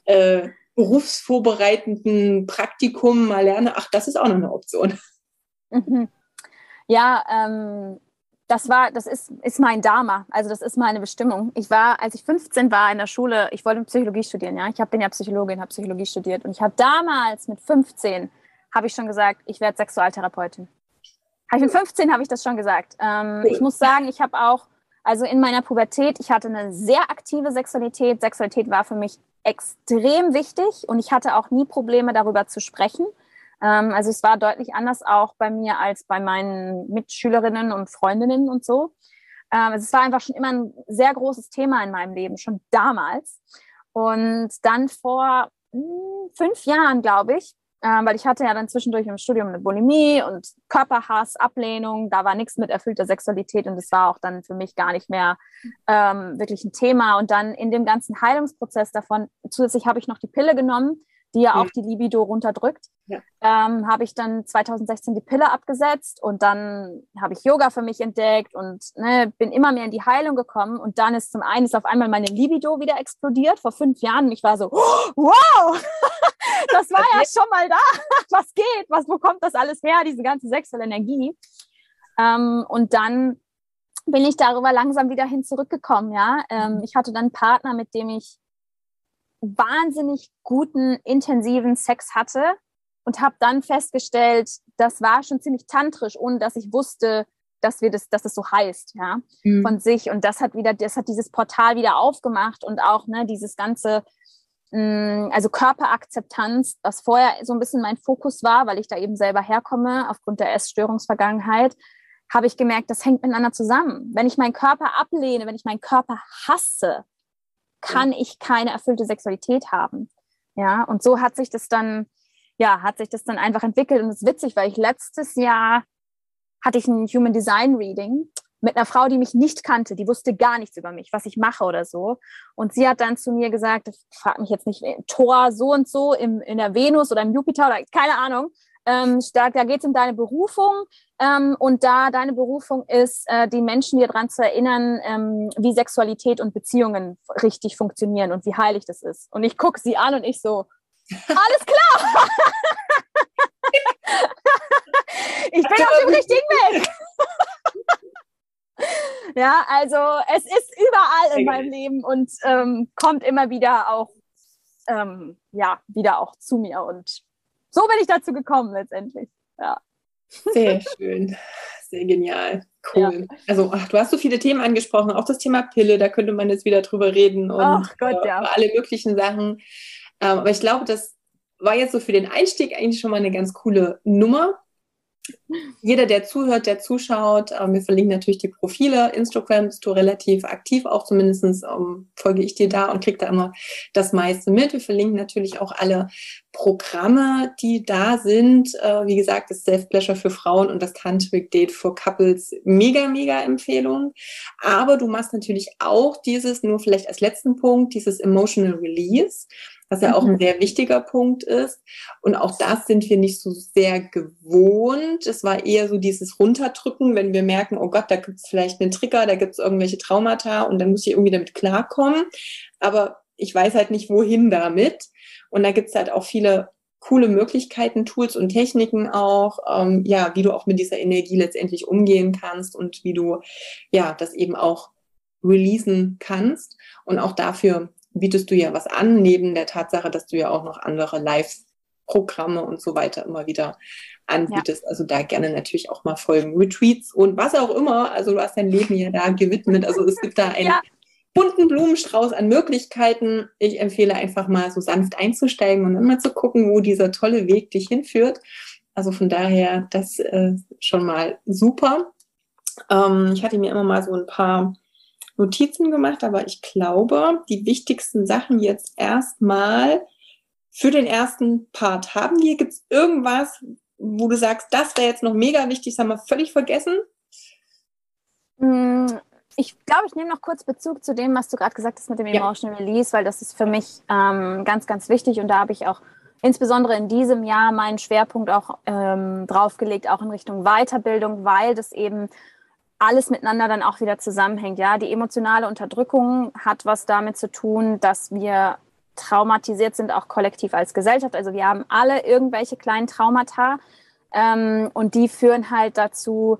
äh, berufsvorbereitenden Praktikum mal lerne, ach, das ist auch noch eine Option. Mhm. Ja, ähm, das war, das ist, ist mein Dharma, also das ist meine Bestimmung. Ich war, als ich 15 war in der Schule, ich wollte Psychologie studieren, ja. Ich bin ja Psychologin, habe Psychologie studiert und ich habe damals mit 15 habe ich schon gesagt, ich werde Sexualtherapeutin. Ich mit 15 habe ich das schon gesagt. Ähm, ich muss sagen, ich habe auch, also in meiner Pubertät, ich hatte eine sehr aktive Sexualität. Sexualität war für mich extrem wichtig und ich hatte auch nie Probleme darüber zu sprechen. Ähm, also es war deutlich anders auch bei mir als bei meinen Mitschülerinnen und Freundinnen und so. Ähm, also es war einfach schon immer ein sehr großes Thema in meinem Leben, schon damals. Und dann vor hm, fünf Jahren, glaube ich, ähm, weil ich hatte ja dann zwischendurch im Studium eine Bulimie und Körperhass, Ablehnung, da war nichts mit erfüllter Sexualität und das war auch dann für mich gar nicht mehr ähm, wirklich ein Thema. Und dann in dem ganzen Heilungsprozess davon, zusätzlich habe ich noch die Pille genommen, die ja auch die Libido runterdrückt. Ja. Ähm, habe ich dann 2016 die Pille abgesetzt und dann habe ich Yoga für mich entdeckt und ne, bin immer mehr in die Heilung gekommen und dann ist zum einen ist auf einmal meine Libido wieder explodiert vor fünf Jahren. Ich war so, oh, wow, das war ja schon mal da. Was geht? Was, wo kommt das alles her? Diese ganze sexuelle Energie. Ähm, und dann bin ich darüber langsam wieder hin zurückgekommen. Ja, ähm, ich hatte dann einen Partner, mit dem ich wahnsinnig guten, intensiven Sex hatte und habe dann festgestellt, das war schon ziemlich tantrisch, ohne dass ich wusste, dass wir das, dass es so heißt, ja, mhm. von sich. Und das hat wieder, das hat dieses Portal wieder aufgemacht und auch ne, dieses ganze, mh, mm, also Körperakzeptanz, was vorher so ein bisschen mein Fokus war, weil ich da eben selber herkomme aufgrund der Essstörungsvergangenheit, habe ich gemerkt, das hängt miteinander zusammen. Wenn ich meinen Körper ablehne, wenn ich meinen Körper hasse, kann ich keine erfüllte Sexualität haben. Ja, und so hat sich das dann, ja, hat sich das dann einfach entwickelt. Und es ist witzig, weil ich letztes Jahr hatte ich ein Human Design Reading mit einer Frau, die mich nicht kannte, die wusste gar nichts über mich, was ich mache oder so. Und sie hat dann zu mir gesagt, ich frage mich jetzt nicht, Tor so und so im, in der Venus oder im Jupiter oder keine Ahnung. Ähm, da da geht es um deine Berufung. Ähm, und da deine Berufung ist, äh, die Menschen hier daran zu erinnern, ähm, wie Sexualität und Beziehungen richtig funktionieren und wie heilig das ist. Und ich gucke sie an und ich so, alles klar! ich bin auf dem richtigen Weg. ja, also es ist überall in meinem Leben und ähm, kommt immer wieder auch, ähm, ja, wieder auch zu mir. Und so bin ich dazu gekommen letztendlich. Ja. Sehr schön, sehr genial, cool. Ja. Also ach, du hast so viele Themen angesprochen, auch das Thema Pille, da könnte man jetzt wieder drüber reden und ach Gott, ja. alle möglichen Sachen. Ähm, aber ich glaube, dass war jetzt so für den Einstieg eigentlich schon mal eine ganz coole Nummer jeder, der zuhört, der zuschaut, äh, wir verlinken natürlich die Profile. Instagram bist du relativ aktiv, auch zumindest ähm, folge ich dir da und kriege da immer das meiste mit. Wir verlinken natürlich auch alle Programme, die da sind. Äh, wie gesagt, das Self-Pleasure für Frauen und das Tantric Date for Couples. Mega, mega Empfehlung. Aber du machst natürlich auch dieses, nur vielleicht als letzten Punkt, dieses Emotional Release was ja auch ein mhm. sehr wichtiger Punkt ist. Und auch das sind wir nicht so sehr gewohnt. Es war eher so dieses Runterdrücken, wenn wir merken, oh Gott, da gibt es vielleicht einen Trigger, da gibt es irgendwelche Traumata und dann muss ich irgendwie damit klarkommen. Aber ich weiß halt nicht, wohin damit. Und da gibt es halt auch viele coole Möglichkeiten, Tools und Techniken auch, ähm, ja, wie du auch mit dieser Energie letztendlich umgehen kannst und wie du ja das eben auch releasen kannst. Und auch dafür bietest du ja was an, neben der Tatsache, dass du ja auch noch andere Live-Programme und so weiter immer wieder anbietest. Ja. Also da gerne natürlich auch mal Folgen, Retreats und was auch immer. Also du hast dein Leben ja da gewidmet. Also es gibt da einen ja. bunten Blumenstrauß an Möglichkeiten. Ich empfehle einfach mal so sanft einzusteigen und dann mal zu gucken, wo dieser tolle Weg dich hinführt. Also von daher, das äh, schon mal super. Ähm, ich hatte mir immer mal so ein paar Notizen gemacht, aber ich glaube, die wichtigsten Sachen jetzt erstmal für den ersten Part haben wir. Gibt es irgendwas, wo du sagst, das wäre jetzt noch mega wichtig, das haben wir völlig vergessen? Mm, ich glaube, ich nehme noch kurz Bezug zu dem, was du gerade gesagt hast mit dem Emotional ja. Release, weil das ist für mich ähm, ganz, ganz wichtig und da habe ich auch insbesondere in diesem Jahr meinen Schwerpunkt auch ähm, draufgelegt, auch in Richtung Weiterbildung, weil das eben alles miteinander dann auch wieder zusammenhängt. Ja, die emotionale Unterdrückung hat was damit zu tun, dass wir traumatisiert sind, auch kollektiv als Gesellschaft. Also wir haben alle irgendwelche kleinen Traumata ähm, und die führen halt dazu,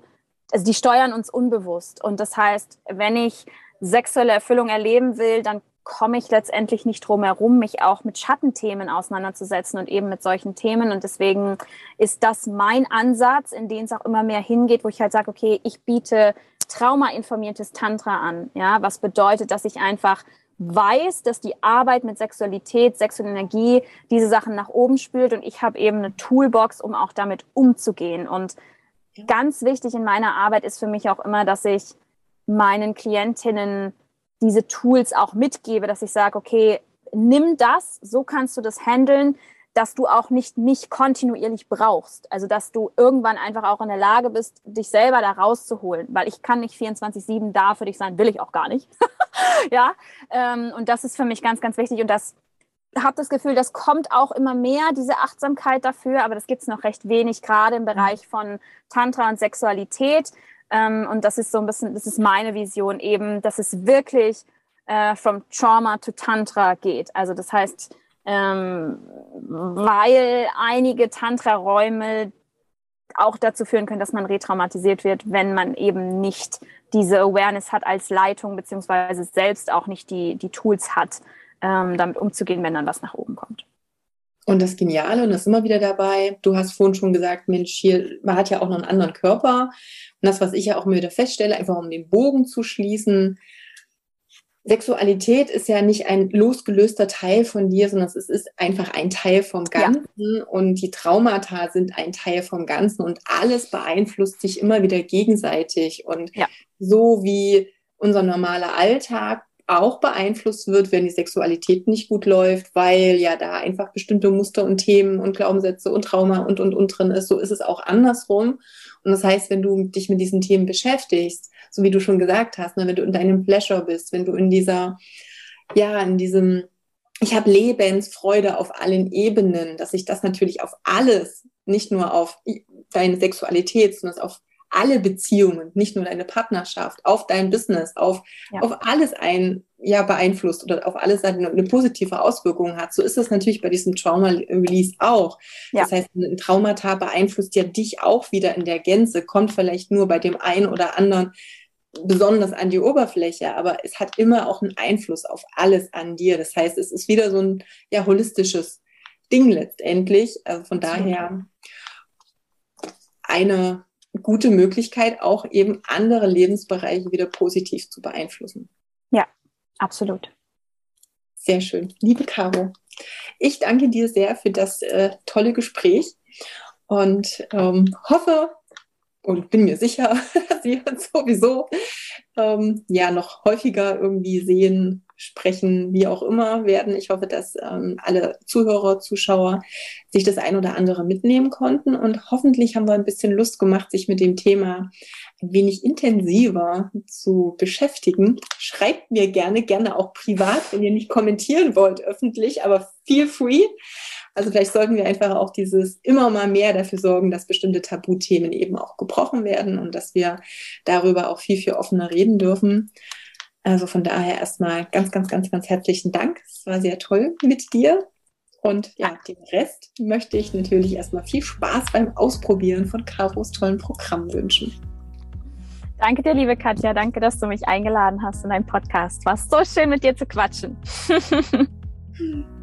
also die steuern uns unbewusst. Und das heißt, wenn ich sexuelle Erfüllung erleben will, dann komme ich letztendlich nicht drum herum, mich auch mit Schattenthemen auseinanderzusetzen und eben mit solchen Themen. Und deswegen ist das mein Ansatz, in den es auch immer mehr hingeht, wo ich halt sage, okay, ich biete traumainformiertes Tantra an. Ja, was bedeutet, dass ich einfach weiß, dass die Arbeit mit Sexualität, sexuelle Energie diese Sachen nach oben spült und ich habe eben eine Toolbox, um auch damit umzugehen. Und ganz wichtig in meiner Arbeit ist für mich auch immer, dass ich meinen Klientinnen diese Tools auch mitgebe, dass ich sage, okay, nimm das, so kannst du das handeln, dass du auch nicht mich kontinuierlich brauchst. Also dass du irgendwann einfach auch in der Lage bist, dich selber da rauszuholen, weil ich kann nicht 24-7 da für dich sein, will ich auch gar nicht. ja, ähm, und das ist für mich ganz, ganz wichtig und das habe das Gefühl, das kommt auch immer mehr, diese Achtsamkeit dafür, aber das gibt es noch recht wenig, gerade im Bereich von Tantra und Sexualität. Ähm, und das ist so ein bisschen, das ist meine Vision eben, dass es wirklich äh, from Trauma to Tantra geht. Also das heißt, ähm, weil einige Tantra-Räume auch dazu führen können, dass man retraumatisiert wird, wenn man eben nicht diese Awareness hat als Leitung, beziehungsweise selbst auch nicht die, die Tools hat, ähm, damit umzugehen, wenn dann was nach oben kommt. Und das Geniale, und das ist immer wieder dabei, du hast vorhin schon gesagt, Mensch, hier, man hat ja auch noch einen anderen Körper. Und das, was ich ja auch immer wieder feststelle, einfach um den Bogen zu schließen, Sexualität ist ja nicht ein losgelöster Teil von dir, sondern es ist einfach ein Teil vom Ganzen ja. und die Traumata sind ein Teil vom Ganzen und alles beeinflusst sich immer wieder gegenseitig und ja. so wie unser normaler Alltag auch beeinflusst wird, wenn die Sexualität nicht gut läuft, weil ja da einfach bestimmte Muster und Themen und Glaubenssätze und Trauma und und und drin ist. So ist es auch andersrum. Und das heißt, wenn du dich mit diesen Themen beschäftigst, so wie du schon gesagt hast, ne, wenn du in deinem Pleasure bist, wenn du in dieser, ja, in diesem, ich habe Lebensfreude auf allen Ebenen, dass sich das natürlich auf alles, nicht nur auf deine Sexualität, sondern auf alle Beziehungen, nicht nur deine Partnerschaft, auf dein Business, auf, ja. auf alles ein, ja, beeinflusst oder auf alles eine, eine, positive Auswirkung hat. So ist es natürlich bei diesem Trauma-Release auch. Ja. Das heißt, ein Traumata beeinflusst ja dich auch wieder in der Gänze, kommt vielleicht nur bei dem einen oder anderen besonders an die Oberfläche, aber es hat immer auch einen Einfluss auf alles an dir. Das heißt, es ist wieder so ein ja, holistisches Ding letztendlich. Also von daher eine gute Möglichkeit, auch eben andere Lebensbereiche wieder positiv zu beeinflussen. Ja, absolut. Sehr schön. Liebe Caro, Ich danke dir sehr für das äh, tolle Gespräch und ähm, hoffe und bin mir sicher, dass wir uns sowieso ähm, ja noch häufiger irgendwie sehen, sprechen, wie auch immer werden. Ich hoffe, dass ähm, alle Zuhörer, Zuschauer sich das ein oder andere mitnehmen konnten und hoffentlich haben wir ein bisschen Lust gemacht, sich mit dem Thema ein wenig intensiver zu beschäftigen. Schreibt mir gerne, gerne auch privat, wenn ihr nicht kommentieren wollt öffentlich, aber feel free. Also vielleicht sollten wir einfach auch dieses immer mal mehr dafür sorgen, dass bestimmte Tabuthemen eben auch gebrochen werden und dass wir darüber auch viel, viel offener reden dürfen. Also von daher erstmal ganz, ganz, ganz, ganz herzlichen Dank. Es war sehr toll mit dir. Und ja, den Rest möchte ich natürlich erstmal viel Spaß beim Ausprobieren von Caros tollen Programm wünschen. Danke dir, liebe Katja. Danke, dass du mich eingeladen hast in deinen Podcast. War so schön, mit dir zu quatschen.